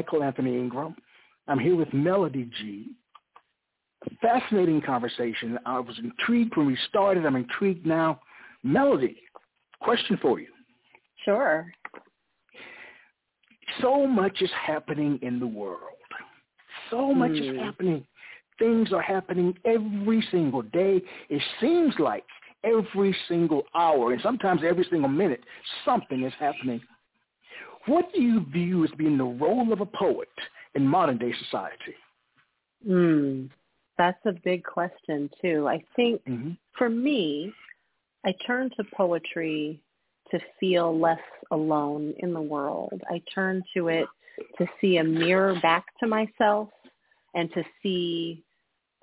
Speaker 1: Michael Anthony Ingram. I'm here with Melody Gee. Fascinating conversation. I was intrigued when we started. I'm intrigued now. Melody, question for you.
Speaker 2: Sure.
Speaker 1: So much is happening in the world. So much is
Speaker 2: Hmm.
Speaker 1: happening. Things are happening every single day. It seems like every single hour and sometimes every single minute something is happening what do you view as being the role of a poet in modern day society?
Speaker 2: Mm, that's a big question too. I think
Speaker 1: mm-hmm.
Speaker 2: for me, I turn to poetry to feel less alone in the world. I turn to it to see a mirror back to myself and to see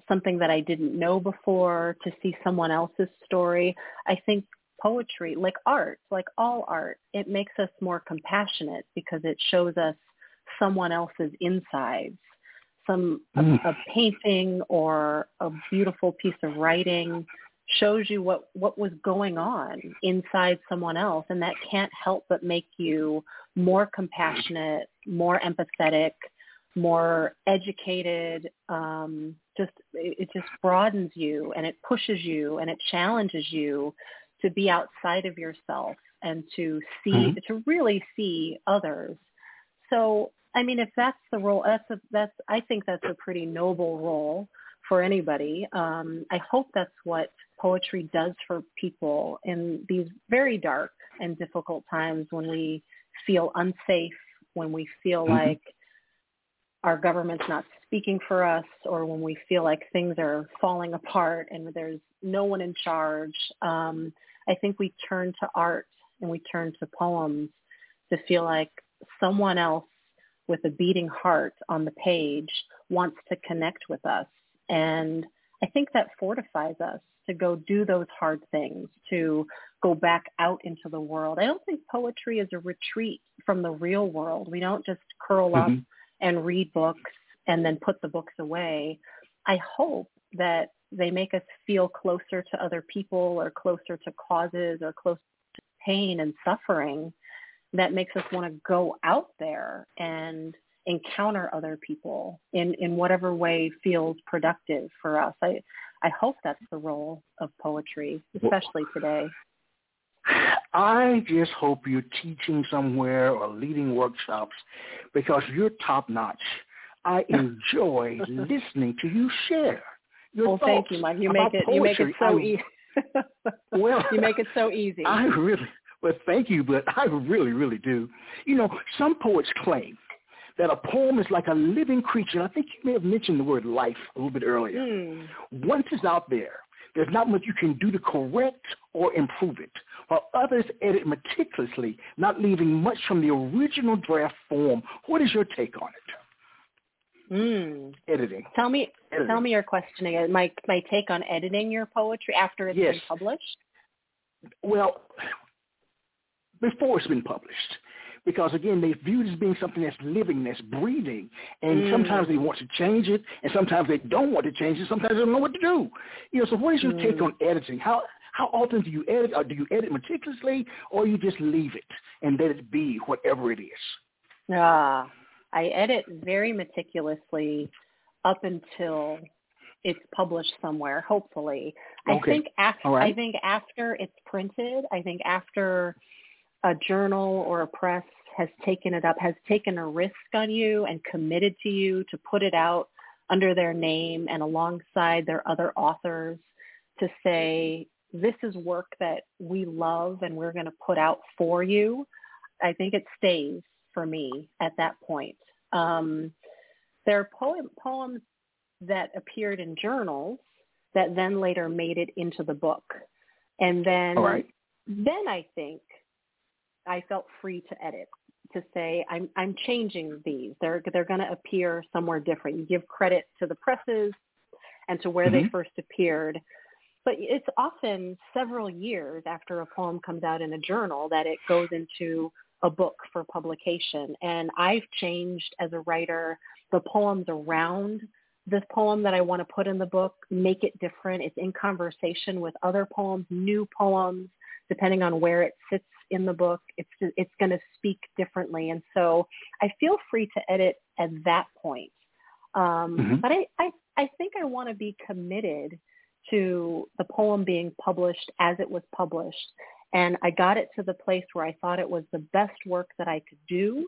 Speaker 2: something that I didn't know before, to see someone else's story. I think poetry, like art, like all art, it makes us more compassionate because it shows us someone else's insides. Some
Speaker 1: mm.
Speaker 2: a, a painting or a beautiful piece of writing shows you what what was going on inside someone else and that can't help but make you more compassionate more empathetic, more educated. Um, just it, it just broadens you and it pushes you and it challenges you to be outside of yourself and to see mm-hmm. to really see others. So I mean, if that's the role, that's a, that's I think that's a pretty noble role for anybody. Um, I hope that's what poetry does for people in these very dark and difficult times when we feel unsafe, when we feel mm-hmm. like our government's not speaking for us, or when we feel like things are falling apart and there's no one in charge. Um, I think we turn to art and we turn to poems to feel like someone else with a beating heart on the page wants to connect with us. And I think that fortifies us to go do those hard things, to go back out into the world. I don't think poetry is a retreat from the real world. We don't just curl mm-hmm. up and read books and then put the books away. I hope that they make us feel closer to other people or closer to causes or close to pain and suffering that makes us want to go out there and encounter other people in, in whatever way feels productive for us. I, I hope that's the role of poetry, especially today.
Speaker 1: I just hope you're teaching somewhere or leading workshops because you're top notch. I enjoy listening to you share. Your
Speaker 2: well, thank you, Mike. You make it.
Speaker 1: Poetry.
Speaker 2: You make it so easy.
Speaker 1: well,
Speaker 2: you make it so easy.
Speaker 1: I really, well, thank you, but I really, really do. You know, some poets claim that a poem is like a living creature. And I think you may have mentioned the word life a little bit earlier.
Speaker 2: Mm.
Speaker 1: Once it's out there, there's not much you can do to correct or improve it, while others edit meticulously, not leaving much from the original draft form. What is your take on it?
Speaker 2: Mm.
Speaker 1: Editing.
Speaker 2: Tell me,
Speaker 1: editing.
Speaker 2: tell me your questioning. My my take on editing your poetry after it's
Speaker 1: yes.
Speaker 2: been published.
Speaker 1: Well, before it's been published because again they view it as being something that's living, that's breathing, and mm. sometimes they want to change it, and sometimes they don't want to change it. Sometimes they don't know what to do. You know, so what is your mm. take on editing? How how often do you edit, or do you edit meticulously, or you just leave it and let it be whatever it is?
Speaker 2: Ah, I edit very meticulously up until it's published somewhere. Hopefully,
Speaker 1: okay.
Speaker 2: I think after
Speaker 1: right.
Speaker 2: I think after it's printed, I think after a journal or a press has taken it up, has taken a risk on you and committed to you to put it out under their name and alongside their other authors to say, this is work that we love and we're going to put out for you, I think it stays for me at that point. Um, there are poem, poems that appeared in journals that then later made it into the book. And then, then I think I felt free to edit to say I'm I'm changing these. They're they're going to appear somewhere different. You give credit to the presses and to where mm-hmm. they first appeared. But it's often several years after a poem comes out in a journal that it goes into a book for publication. And I've changed as a writer the poems around this poem that I want to put in the book, make it different. It's in conversation with other poems, new poems, depending on where it sits in the book, it's it's going to speak differently. And so I feel free to edit at that point. Um, mm-hmm. But I, I, I think I want to be committed to the poem being published as it was published. And I got it to the place where I thought it was the best work that I could do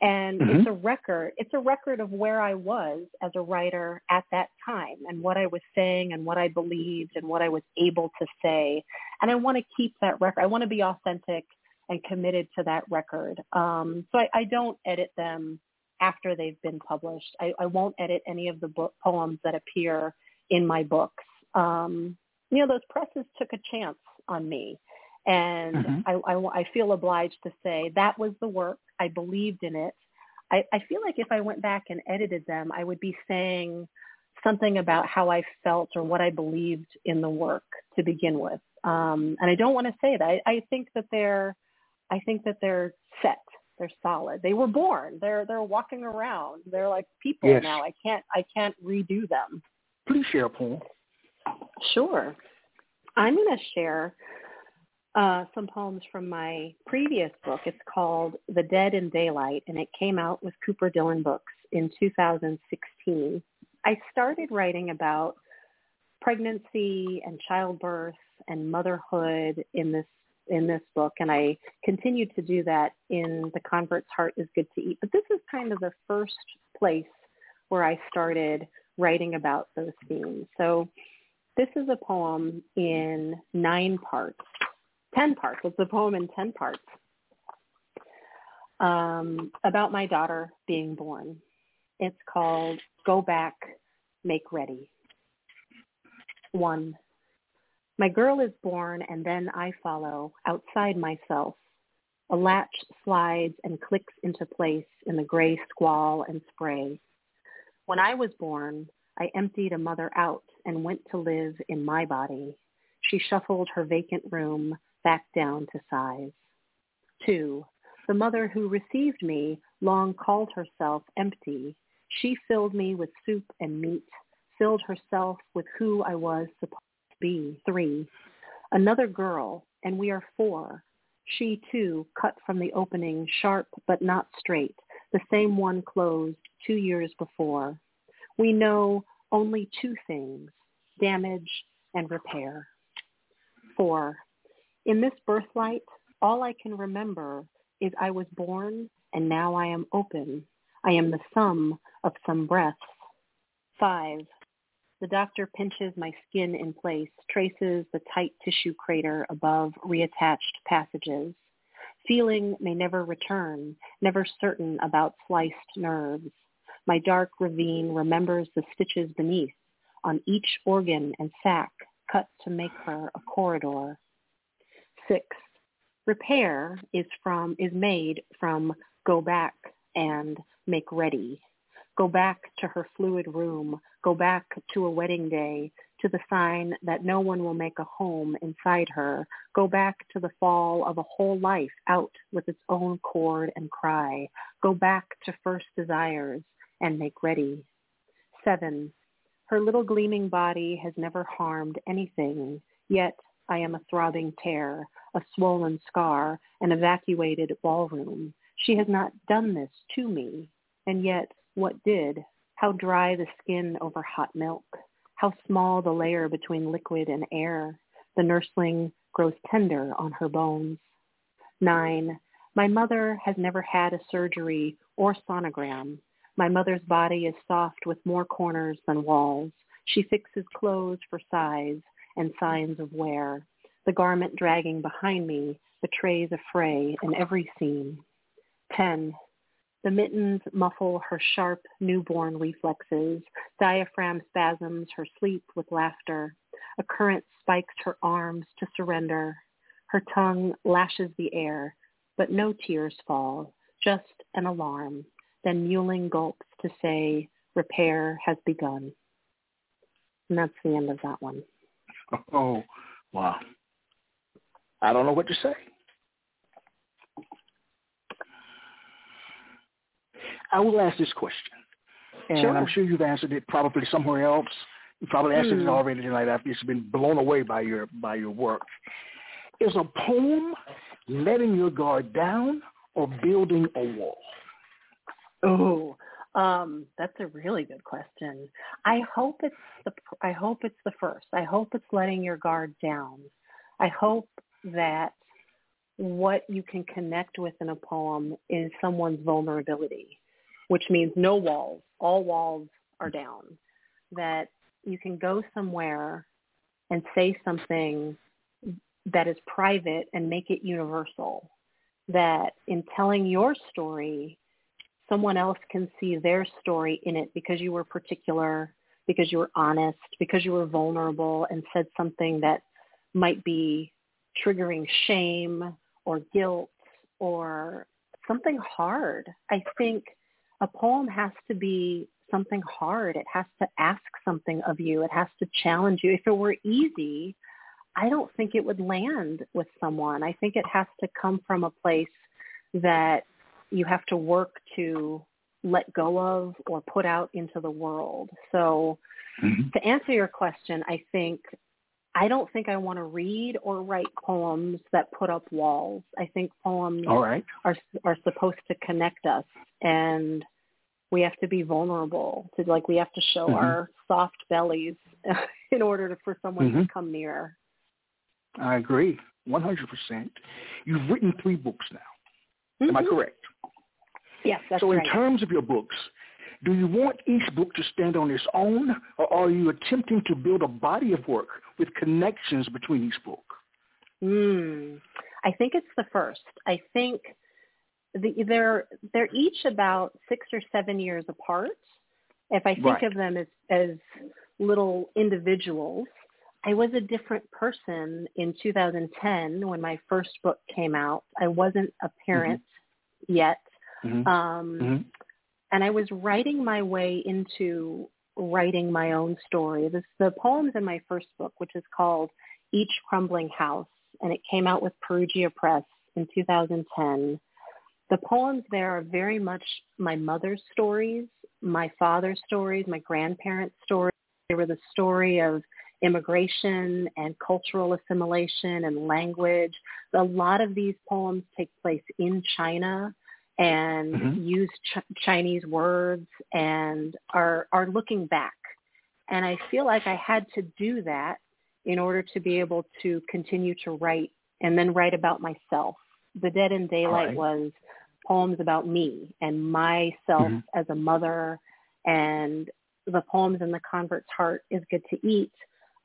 Speaker 2: and mm-hmm. it's a record. It's a record of where I was as a writer at that time and what I was saying and what I believed and what I was able to say. And I want to keep that record. I want to be authentic and committed to that record. Um, so I, I don't edit them after they've been published. I, I won't edit any of the book poems that appear in my books. Um, you know, those presses took a chance on me. And mm-hmm. I, I, I feel obliged to say that was the work. I believed in it. I, I feel like if I went back and edited them, I would be saying something about how I felt or what I believed in the work to begin with. Um, and I don't want to say that. I, I think that they're, I think that they're set. They're solid. They were born. They're they're walking around. They're like people
Speaker 1: yes.
Speaker 2: now. I can't I can't redo them.
Speaker 1: Please share a poem.
Speaker 2: Sure. I'm going to share uh, some poems from my previous book. It's called The Dead in Daylight, and it came out with Cooper Dillon Books in 2016. I started writing about pregnancy and childbirth and motherhood in this in this book and I continued to do that in The Convert's Heart is Good to Eat. But this is kind of the first place where I started writing about those themes. So this is a poem in nine parts, ten parts. It's a poem in ten parts um, about my daughter being born. It's called Go Back, Make Ready. One, my girl is born and then I follow outside myself. A latch slides and clicks into place in the gray squall and spray. When I was born, I emptied a mother out and went to live in my body. She shuffled her vacant room back down to size. Two, the mother who received me long called herself empty. She filled me with soup and meat, filled herself with who I was supposed to be. Three, another girl, and we are four. She too cut from the opening sharp but not straight, the same one closed two years before. We know only two things, damage and repair. Four, in this birthlight, all I can remember is I was born and now I am open. I am the sum of some breaths. Five, the doctor pinches my skin in place, traces the tight tissue crater above reattached passages. Feeling may never return, never certain about sliced nerves. My dark ravine remembers the stitches beneath on each organ and sac cut to make her a corridor. Six, repair is from is made from go back and make ready. Go back to her fluid room. Go back to a wedding day, to the sign that no one will make a home inside her. Go back to the fall of a whole life out with its own chord and cry. Go back to first desires and make ready. Seven, her little gleaming body has never harmed anything, yet I am a throbbing tear, a swollen scar, an evacuated ballroom. She has not done this to me, and yet what did? How dry the skin over hot milk, how small the layer between liquid and air. The nursling grows tender on her bones. Nine, my mother has never had a surgery or sonogram. My mother's body is soft with more corners than walls. She fixes clothes for size and signs of wear. The garment dragging behind me betrays a fray in every seam. 10. The mittens muffle her sharp newborn reflexes. Diaphragm spasms her sleep with laughter. A current spikes her arms to surrender. Her tongue lashes the air, but no tears fall, just an alarm then mewling gulps to say, repair has begun. And that's the end of that one.
Speaker 1: Oh, wow. I don't know what to say. I will ask this question. And
Speaker 2: sure.
Speaker 1: I'm sure you've answered it probably somewhere else. You probably answered mm. it hmm. already tonight after you've been blown away by your by your work. Is a poem letting your guard down or building a wall?
Speaker 2: Oh, um, that's a really good question. I hope it's the I hope it's the first. I hope it's letting your guard down. I hope that what you can connect with in a poem is someone's vulnerability, which means no walls. All walls are down. That you can go somewhere and say something that is private and make it universal. That in telling your story, someone else can see their story in it because you were particular, because you were honest, because you were vulnerable and said something that might be triggering shame or guilt or something hard. I think a poem has to be something hard. It has to ask something of you. It has to challenge you. If it were easy, I don't think it would land with someone. I think it has to come from a place that you have to work to let go of or put out into the world. So mm-hmm. to answer your question, I think I don't think I want to read or write poems that put up walls. I think poems
Speaker 1: right.
Speaker 2: are are supposed to connect us and we have to be vulnerable to like we have to show
Speaker 1: Mhm.
Speaker 2: our soft bellies in order to, for someone
Speaker 1: Mhm.
Speaker 2: to come near.
Speaker 1: I agree. 100%. You've written three books now. Am I
Speaker 2: Mhm.
Speaker 1: correct?
Speaker 2: Yes, that's
Speaker 1: so in
Speaker 2: right.
Speaker 1: terms of your books, do you want each book to stand on its own, or are you attempting to build a body of work with connections between each book?
Speaker 2: Mm. I think it's the first. I think the, they're they're each about six or seven years apart. If I think
Speaker 1: Right.
Speaker 2: of them as as little individuals, I was a different person in 2010 when my first book came out. I wasn't a parent yet,
Speaker 1: Mhm.
Speaker 2: um,
Speaker 1: Mhm.
Speaker 2: and I was writing my way into writing my own story. This, the poems in my first book, which is called Each Crumbling House, and it came out with Perugia Press in 2010. The poems there are very much my mother's stories, my father's stories, my grandparents' stories. They were the story of immigration and cultural assimilation and language. A lot of these poems take place in China and
Speaker 1: Mhm.
Speaker 2: use ch- Chinese words and are are looking back. And I feel like I had to do that in order to be able to continue to write and then write about myself. The Dead in Daylight
Speaker 1: Right.
Speaker 2: was poems about me and myself
Speaker 1: Mhm.
Speaker 2: as a mother and the poems in the convert's heart is good to eat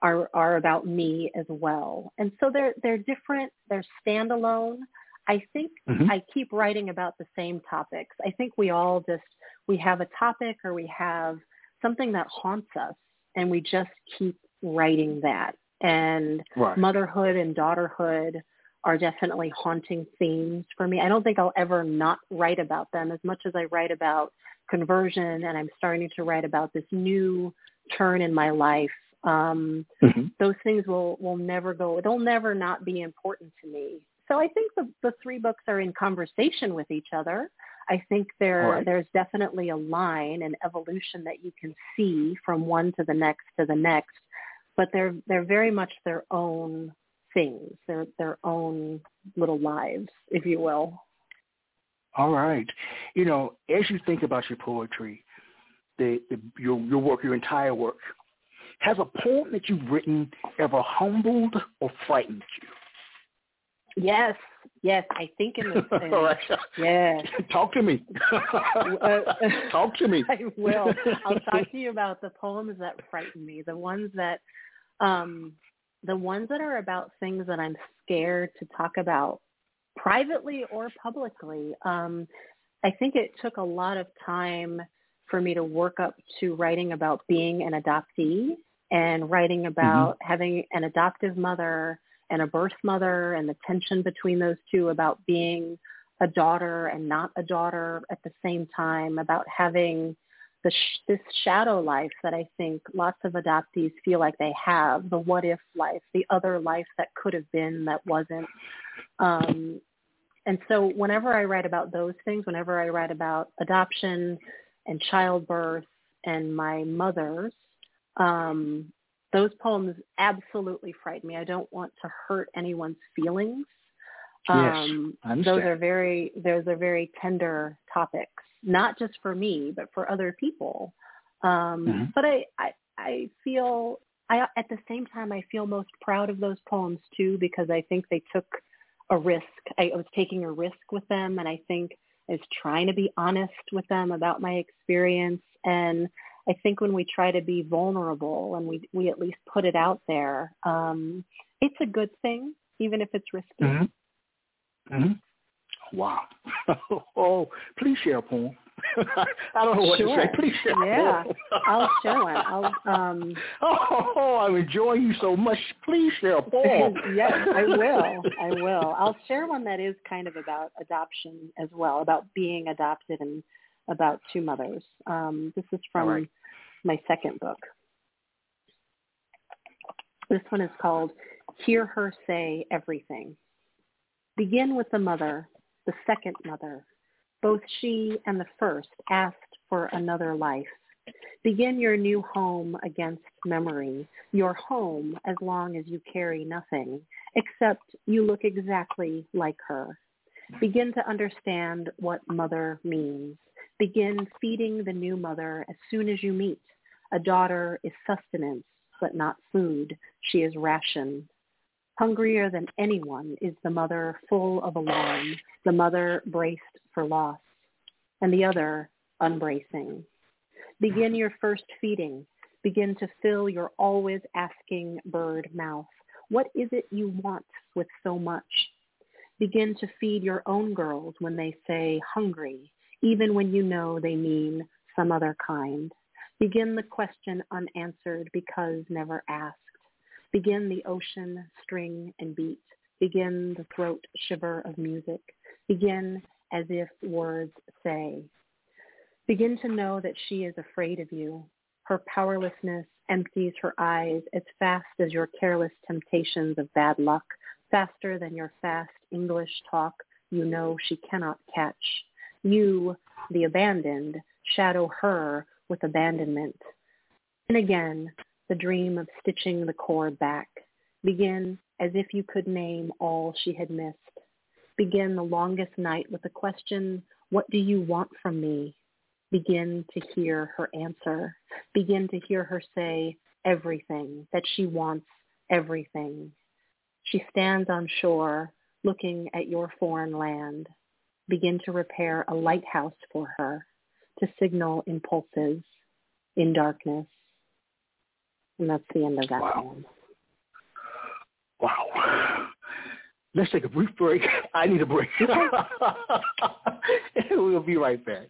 Speaker 2: are are about me as well. And so they're they're different, they're standalone. I think
Speaker 1: Mhm.
Speaker 2: I keep writing about the same topics. I think we all just we have a topic or we have something that haunts us and we just keep writing that. And
Speaker 1: Right.
Speaker 2: motherhood and daughterhood are definitely haunting themes for me. I don't think I'll ever not write about them as much as I write about conversion and I'm starting to write about this new turn in my life. Um,
Speaker 1: Mhm.
Speaker 2: those things will will never go they'll never not be important to me so i think the the three books are in conversation with each other i think there
Speaker 1: right.
Speaker 2: there's definitely a line an evolution that you can see from one to the next to the next but they're they're very much their own things they're their own little lives if you will
Speaker 1: All right. You know, as you think about your poetry, the, the your your work, your entire work, has a poem that you've written ever humbled or frightened you?
Speaker 2: Yes yes i think in the in,
Speaker 1: All right.
Speaker 2: yeah
Speaker 1: Talk to me.
Speaker 2: Uh,
Speaker 1: Talk to me.
Speaker 2: I will. I'll talk to you about the poems that frighten me, the ones that um the ones that are about things that I'm scared to talk about privately or publicly. Um I think it took a lot of time for me to work up to writing about being an adoptee and writing about having an adoptive mother and a birth mother and the tension between those two about being a daughter and not a daughter at the same time, about having the sh- this shadow life that I think lots of adoptees feel like they have, the what if life, the other life that could have been that wasn't. Um, and so whenever I write about those things, whenever I write about adoption and childbirth and my mothers, um, those poems absolutely frighten me. I don't want to hurt anyone's feelings.
Speaker 1: Yes,
Speaker 2: Um,
Speaker 1: I
Speaker 2: those are very those are very tender topics, not just for me, but for other people. Um,
Speaker 1: Mhm.
Speaker 2: But I, I I feel I at the same time I feel most proud of those poems too because I think they took a risk. I was taking a risk with them, and I think I was trying to be honest with them about my experience. And I think when we try to be vulnerable and we we at least put it out there, um, it's a good thing, even if it's risky.
Speaker 1: hmm hmm Wow. oh, please share a poem. I don't know what to say. Please share
Speaker 2: Yeah.
Speaker 1: a poem.
Speaker 2: I'll share one. I'll um
Speaker 1: oh, I'm enjoying you so much. Please share a poem.
Speaker 2: yes, I will. I will. I'll share one that is kind of about adoption as well, about being adopted and about two mothers. Um, this is from
Speaker 1: right.
Speaker 2: my second book. This one is called Hear Her Say Everything. Begin with the mother, the second mother. Both she and the first asked for another life. Begin your new home against memory, your home as long as you carry nothing, except you look exactly like her. Begin to understand what mother means. Begin feeding the new mother as soon as you meet. A daughter is sustenance, but not food. She is ration. Hungrier than anyone is the mother full of alarm, the mother braced for loss, and the other unbracing. Begin your first feeding. Begin to fill your always asking bird mouth. What is it you want with so much? Begin to feed your own girls when they say hungry, even when you know they mean some other kind. Begin the question unanswered because never asked. Begin the ocean string and beat. Begin the throat shiver of music. Begin as if words say, Begin to know that she is afraid of you. Her powerlessness empties her eyes as fast as your careless temptations of bad luck, faster than your fast English talk you know she cannot catch. You, the abandoned, shadow her with abandonment. And again, the dream of stitching the cord back. Begin as if you could name all she had missed. Begin the longest night with the question, what do you want from me? begin to hear her answer, begin to hear her say everything, that she wants everything. She stands on shore looking at your foreign land. Begin to repair a lighthouse for her to signal impulses in darkness. And that's the end of that
Speaker 1: wow.
Speaker 2: poem.
Speaker 1: Wow. Let's take a brief break. I need a break. we'll be right back.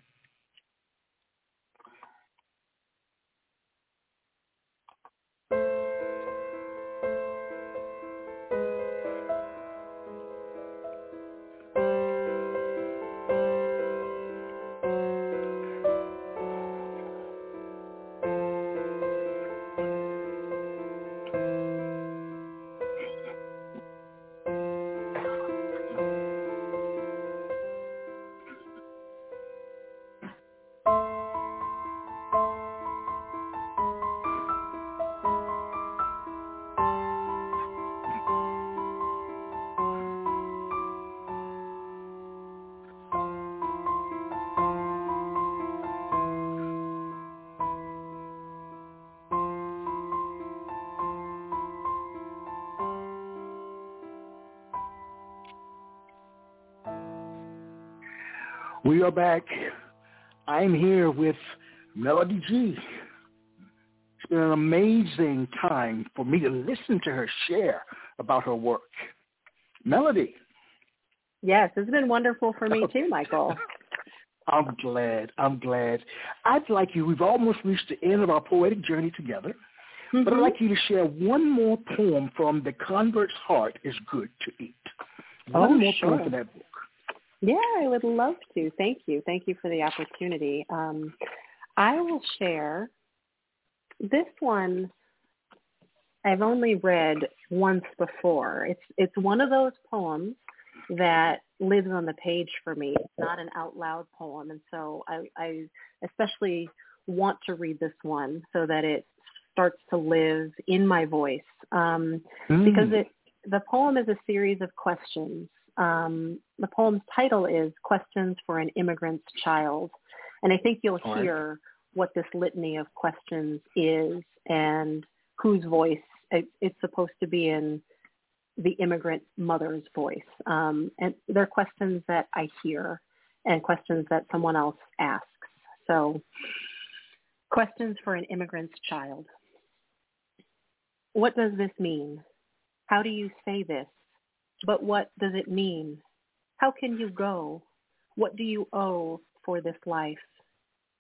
Speaker 1: We are back. I'm here with Melody Gee. It's been an amazing time for me to listen to her share about her work. Melody.
Speaker 2: Yes, it's been wonderful for me too, Michael.
Speaker 1: I'm glad. I'm glad. I'd like you, we've almost reached the end of our poetic journey together, mm-hmm. but I'd like you to share one more poem from The Convert's Heart is Good to Eat. One
Speaker 2: oh,
Speaker 1: more
Speaker 2: sure.
Speaker 1: poem for that book.
Speaker 2: Yeah, I would love to. Thank you. Thank you for the opportunity. Um, I will share this one. I've only read once before. It's it's one of those poems that lives on the page for me. It's not an out loud poem, and so I, I especially want to read this one so that it starts to live in my voice um, mm. because it the poem is a series of questions um, the poem's title is Questions for an Immigrant's Child. And I think you'll All hear what this litany of questions is and whose voice it, it's supposed to be in the immigrant mother's voice. Um, and they're questions that I hear and questions that someone else asks. So questions for an immigrant's child. What does this mean? How do you say this? But what does it mean? How can you go? What do you owe for this life?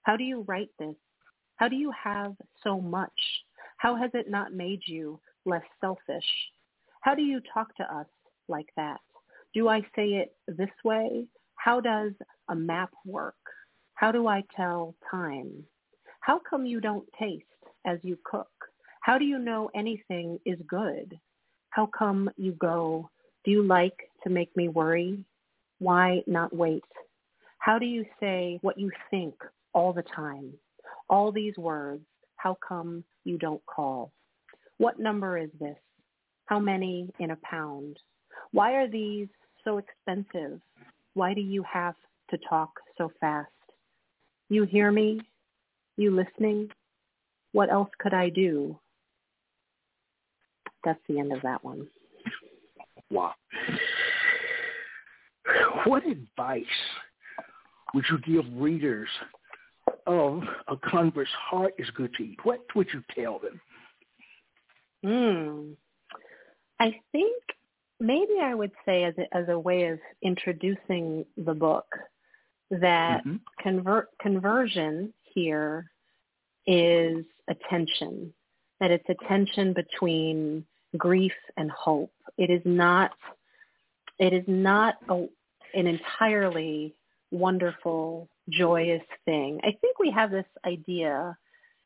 Speaker 2: How do you write this? How do you have so much? How has it not made you less selfish? How do you talk to us like that? Do I say it this way? How does a map work? How do I tell time? How come you don't taste as you cook? How do you know anything is good? How come you go do you like to make me worry? Why not wait? How do you say what you think all the time? All these words, how come you don't call? What number is this? How many in a pound? Why are these so expensive? Why do you have to talk so fast? You hear me? You listening? What else could I do? That's the end of that one.
Speaker 1: Wow. What advice would you give readers of A Convert's Heart is Good to Eat? What would you tell them?
Speaker 2: Hmm. I think maybe I would say as a, as a way of introducing the book that mm-hmm. convert conversion here is attention that it's a tension between grief and hope it is not it is not a, an entirely wonderful joyous thing i think we have this idea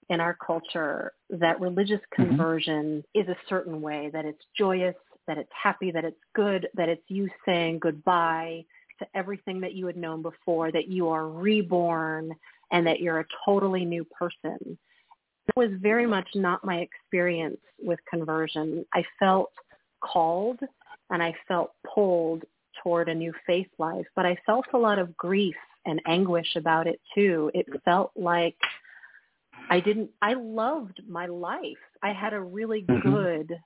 Speaker 2: in our culture that religious mm-hmm. conversion mm-hmm. is a certain way that it's joyous that it's happy that it's good that it's you saying goodbye to everything that you had known before, that you are reborn and that you're a totally new person. That was very much not my experience with conversion. I felt called and I felt pulled toward a new faith life, but I felt a lot of grief and anguish about it too. It felt like I didn't, I loved my life. I had a really mm-hmm. good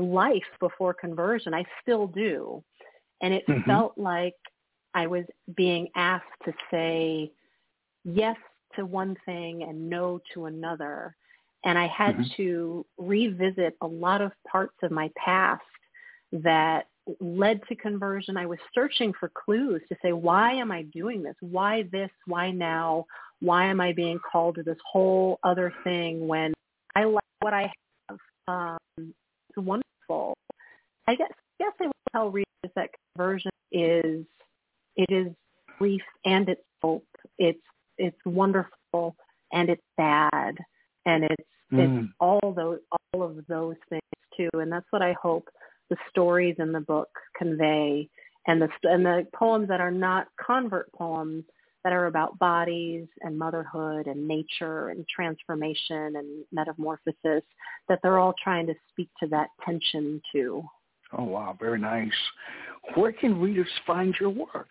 Speaker 2: life before conversion. I still do. And it mm-hmm. felt like I was being asked to say yes to one thing and no to another. And I had mm-hmm. to revisit a lot of parts of my past that led to conversion. I was searching for clues to say, why am I doing this? Why this? Why now? Why am I being called to this whole other thing when I like what I have? Um, it's wonderful. I guess, I guess I will tell readers that conversion is it is grief and it's hope. It's it's wonderful and it's sad and it's mm. it's all those all of those things too. And that's what I hope the stories in the book convey and the and the poems that are not convert poems that are about bodies and motherhood and nature and transformation and metamorphosis that they're all trying to speak to that tension too.
Speaker 1: Oh wow, very nice. Where can readers find your work?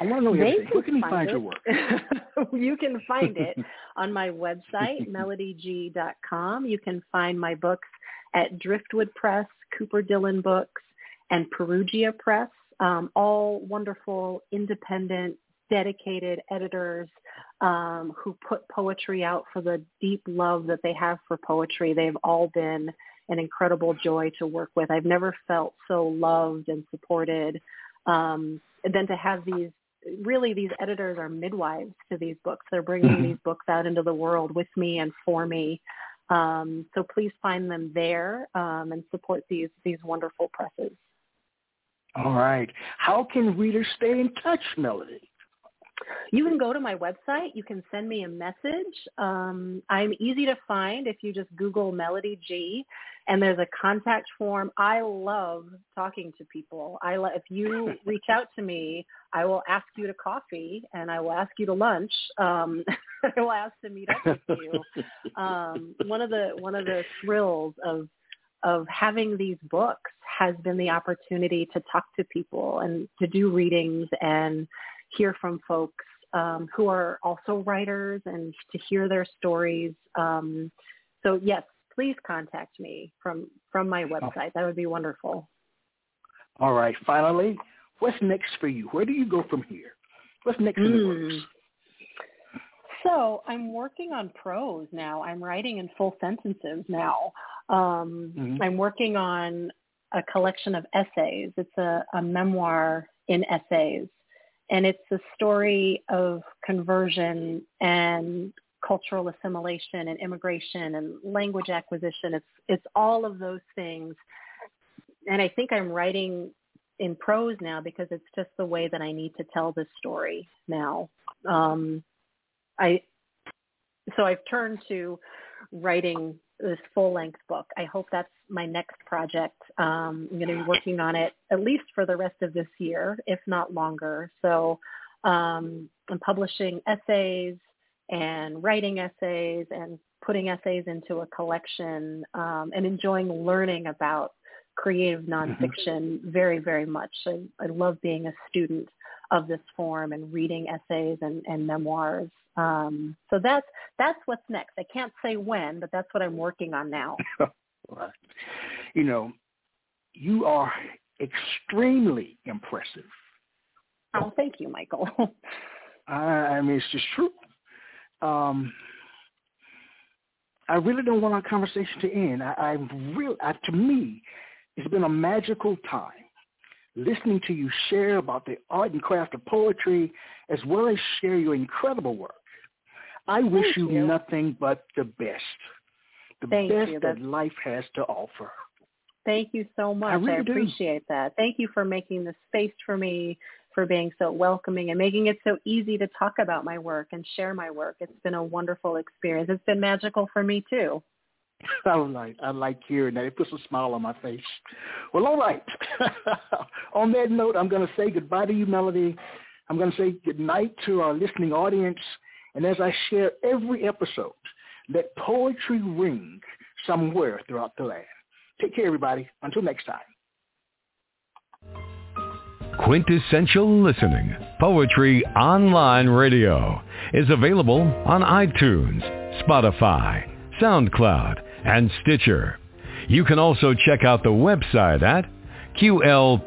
Speaker 1: I want to know Where can you find, find your work?
Speaker 2: you can find it on my website, melodyg.com. You can find my books at Driftwood Press, Cooper Dillon Books, and Perugia Press. Um, all wonderful, independent, dedicated editors um, who put poetry out for the deep love that they have for poetry. They've all been an incredible joy to work with. I've never felt so loved and supported. Um, than to have these really these editors are midwives to these books. They're bringing mm-hmm. these books out into the world with me and for me. Um, so please find them there um, and support these these wonderful presses.
Speaker 1: All right. How can readers stay in touch, Melody?
Speaker 2: You can go to my website. You can send me a message. Um, I'm easy to find if you just Google Melody Gee, and there's a contact form. I love talking to people. I lo- if you reach out to me, I will ask you to coffee, and I will ask you to lunch. Um, I will ask to meet up with you. Um, one of the one of the thrills of of having these books has been the opportunity to talk to people and to do readings and hear from folks um, who are also writers and to hear their stories. Um, so yes, please contact me from from my website. That would be wonderful.
Speaker 1: All right. Finally, what's next for you? Where do you go from here? What's next mm. in the works? Hmm.
Speaker 2: So I'm working on prose now. I'm writing in full sentences now. Um, mm-hmm. I'm working on a collection of essays. It's a, a memoir in essays and it's a story of conversion and cultural assimilation and immigration and language acquisition. It's it's all of those things. And I think I'm writing in prose now because it's just the way that I need to tell this story now. Um, I so I've turned to writing this full length book. I hope that's my next project. Um, I'm going to be working on it at least for the rest of this year, if not longer. So um, I'm publishing essays and writing essays and putting essays into a collection um, and enjoying learning about creative mm-hmm. nonfiction mm-hmm. very, very much. I, I love being a student of this form and reading essays and, and memoirs. Um, so that's that's what's next. I can't say when, but that's what I'm working on now.
Speaker 1: you know, you are extremely impressive.
Speaker 2: Oh, thank you, Michael.
Speaker 1: I, I mean, it's just true. Um, I really don't want our conversation to end. I, I really, I, to me, it's been a magical time listening to you share about the art and craft of poetry, as well as share your incredible work. I
Speaker 2: Thank
Speaker 1: wish
Speaker 2: you,
Speaker 1: you nothing but the best, the
Speaker 2: Thank
Speaker 1: best
Speaker 2: you.
Speaker 1: that life has to offer.
Speaker 2: Thank you so much.
Speaker 1: I, really
Speaker 2: I appreciate
Speaker 1: do.
Speaker 2: that. Thank you for making the space for me, for being so welcoming and making it so easy to talk about my work and share my work. It's been a wonderful experience. It's been magical for me too.
Speaker 1: I like I like hearing that. It puts a smile on my face. Well, all right. on that note, I'm going to say goodbye to you, Melody. I'm going to say goodnight to our listening audience. And as I share every episode, let poetry ring somewhere throughout the land. Take care, everybody. Until next time.
Speaker 3: Quintessential Listening, Poetry Online Radio, is available on iTunes, Spotify, SoundCloud, and Stitcher. You can also check out the website at qlpor.com.